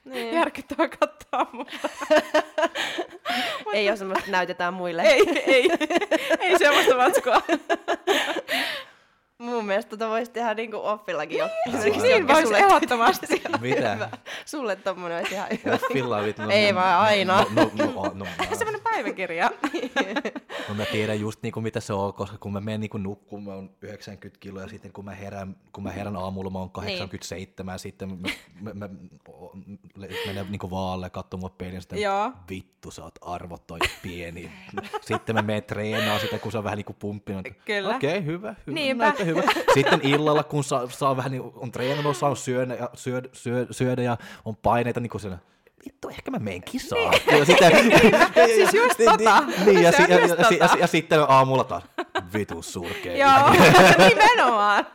Niin. järkyttävää katsoa, mutta Ei ole semmoista, näytetään muille. ei, ei, ei semmoista matskua. Mun mielestä tota voisi tehdä niinku offillakin jo. niin voisi ehdottomasti. Mitä? Sulle tommonen olisi ihan hyvä. Offilla vit, no, Ei no, vaan aina. No, no, no, no, no, Semmoinen päiväkirja. no, mä tiedän just niinku mitä se on, koska kun mä menen niinku nukkuun, mä oon 90 kiloa ja sitten kun mä herään, kun mä herään aamulla, mä oon 87 ja sitten mä, mä, mä, mä menen niinku vaalle katsomaan mua peilin, sitten Joo. vittu sä oot arvoton pieni. sitten mä menen treenaamaan sitä, kun se on vähän niinku pumppina. Kyllä. Okei, okay, hyvä, hyvä, Niinpä. Hyvä. Sitten illalla, kun saa, saa vähän, niin, on treenannut, saanut syödä ja, syödä, syödä, syödä ja on paineita, niin kuin siellä, vittu, ehkä mä menen kisaan. Ja sitten, Siis just tota. Niin, ja, Se si, on ja, ja, tota. ja, sitten aamulla taas, vitun surkea. Joo, nimenomaan.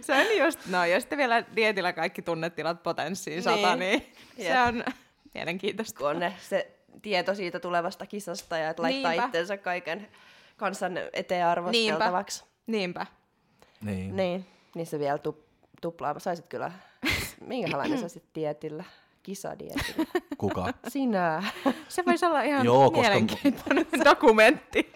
Se on just, no ja sitten vielä dietillä kaikki tunnetilat potenssiin sata, Niin. niin se Jep. on mielenkiintoista. kun on ne, se tieto siitä tulevasta kisasta ja että laittaa Niinpä. itsensä kaiken kansan eteen arvosteltavaksi. Niinpä. Niin. Niin, niin se vielä tu, tuplaa. Saisit kyllä, minkälainen sä sitten dietillä? Kisadietillä. Kuka? Sinä. Se voisi olla ihan Joo, koska- mielenkiintoinen dokumentti.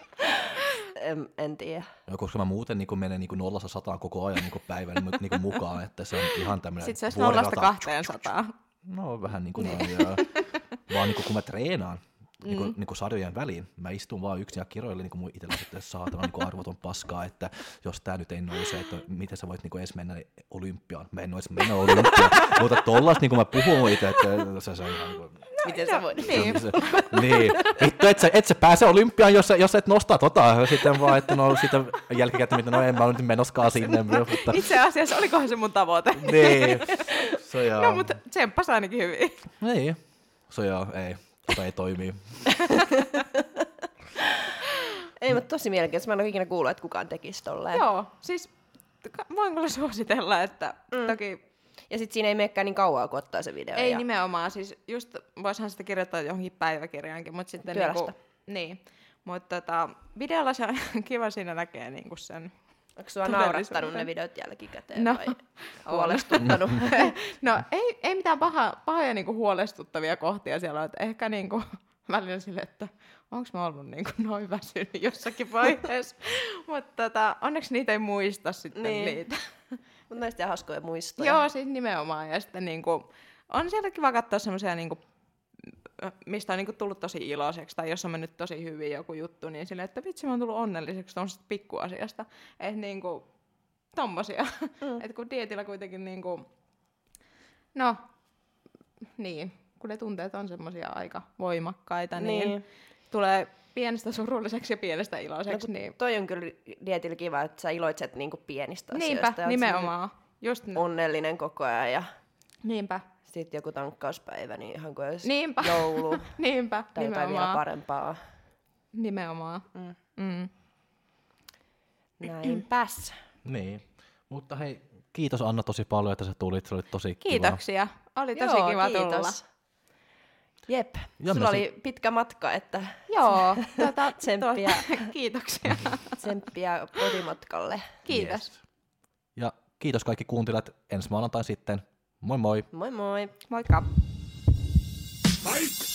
En, en tiedä. Joo, koska mä muuten niin menen niin nollassa sataan koko ajan niin päivän niin niin mukaan, että se on ihan tämmöinen Sitten se olisi nollasta kahteen sataa. No vähän niin kuin noin. Ja, vaan niin kuin, kun mä treenaan niin kuin, niin kuin sarjojen väliin, mä istun vaan yksin ja kiroilen niin kuin mun itsellä sitten saatana niin kuin arvoton paskaa, että jos tää nyt ei nouse, että miten sä voit niin kuin edes mennä olympiaan. Mä en ole edes mennä olympiaan, mutta tollas niin kuin mä puhun itse, että se, se on ihan niin kuin, Miten sä voit? Niin. se, niin. Vittu, et sä, et sä pääse olympiaan, jos, jos et nosta tota. Sitten vaan, että no sitten jälkikäteen, mitä no en mä ole nyt menoskaan sinne. Mutta, Itse asiassa olikohan se mun tavoite. niin. Se joo. No, mutta tsemppas ainakin hyvin. Niin. Se joo, ei. Tota ei toimii. Ei, mutta tosi mielenkiintoista. Mä en ole ikinä kuullut, että kukaan tekisi tolleen. Joo, siis voin kyllä suositella, että mm. toki Ja sit siinä ei menekään niin kauan, kun ottaa se video. ei ja... nimenomaan, siis just voisihan sitä kirjoittaa johonkin päiväkirjaankin, mutta sitten Työlästä. niinku, niin. Mutta tota, videolla se on kiva, siinä näkee niinku sen. Onko sua Todellisuuden. naurattanut ne videot jälkikäteen No, vai huolestuttanut? no ei, ei mitään paha, pahoja niinku huolestuttavia kohtia siellä on, että ehkä niinku välillä sille, että onko mä ollut niinku noin väsynyt jossakin vaiheessa. Mutta tota, onneksi niitä ei muista sitten Niin. niitä. Mutta näistä hauskoja muistoja. Joo, siis nimenomaan. Ja sitten niinku, on sieltä kiva katsoa semmoisia, niinku, mistä on niinku tullut tosi iloiseksi, tai jos on mennyt tosi hyvin joku juttu, niin silleen, että vitsi, mä oon tullut onnelliseksi tuollaisesta pikkuasiasta. Että niinku, tommosia. Mm. että kun dietillä kuitenkin niinku, no, niin, kun ne tunteet on semmoisia aika voimakkaita, niin, Niin. niin tulee pienestä surulliseksi ja pienestä No, iloiseksi. kun niin, toi on kyllä dietillä kiva, että sä iloitset niinku pienistä niinpä, asioista. oot nimenomaan. Just, Onnellinen koko ajan ja niinpä, sitten joku tankkauspäivä, niin ihan kuin olisi Niinpä. joulu niinpä, tai jotain vielä nimenomaan. parempaa. Nimenomaan. Mm. Mm. Näinpäs. Niin. Mutta hei, kiitos Anna tosi paljon, että sä tulit. Se oli tosi kiva. Kiitoksia. Oli tosi Joo, kiva kiitos. tulla. Jep, Ja sulla oli pitkä matka, että Joo, tota, Tsemppiä. to- kiitoksia. tsemppiä kotimatkalle. Kiitos. Yes. Ja kiitos kaikki kuuntelijat. Ensi maanantai sitten. Moi moi! Moi moi! Moikka. Fight!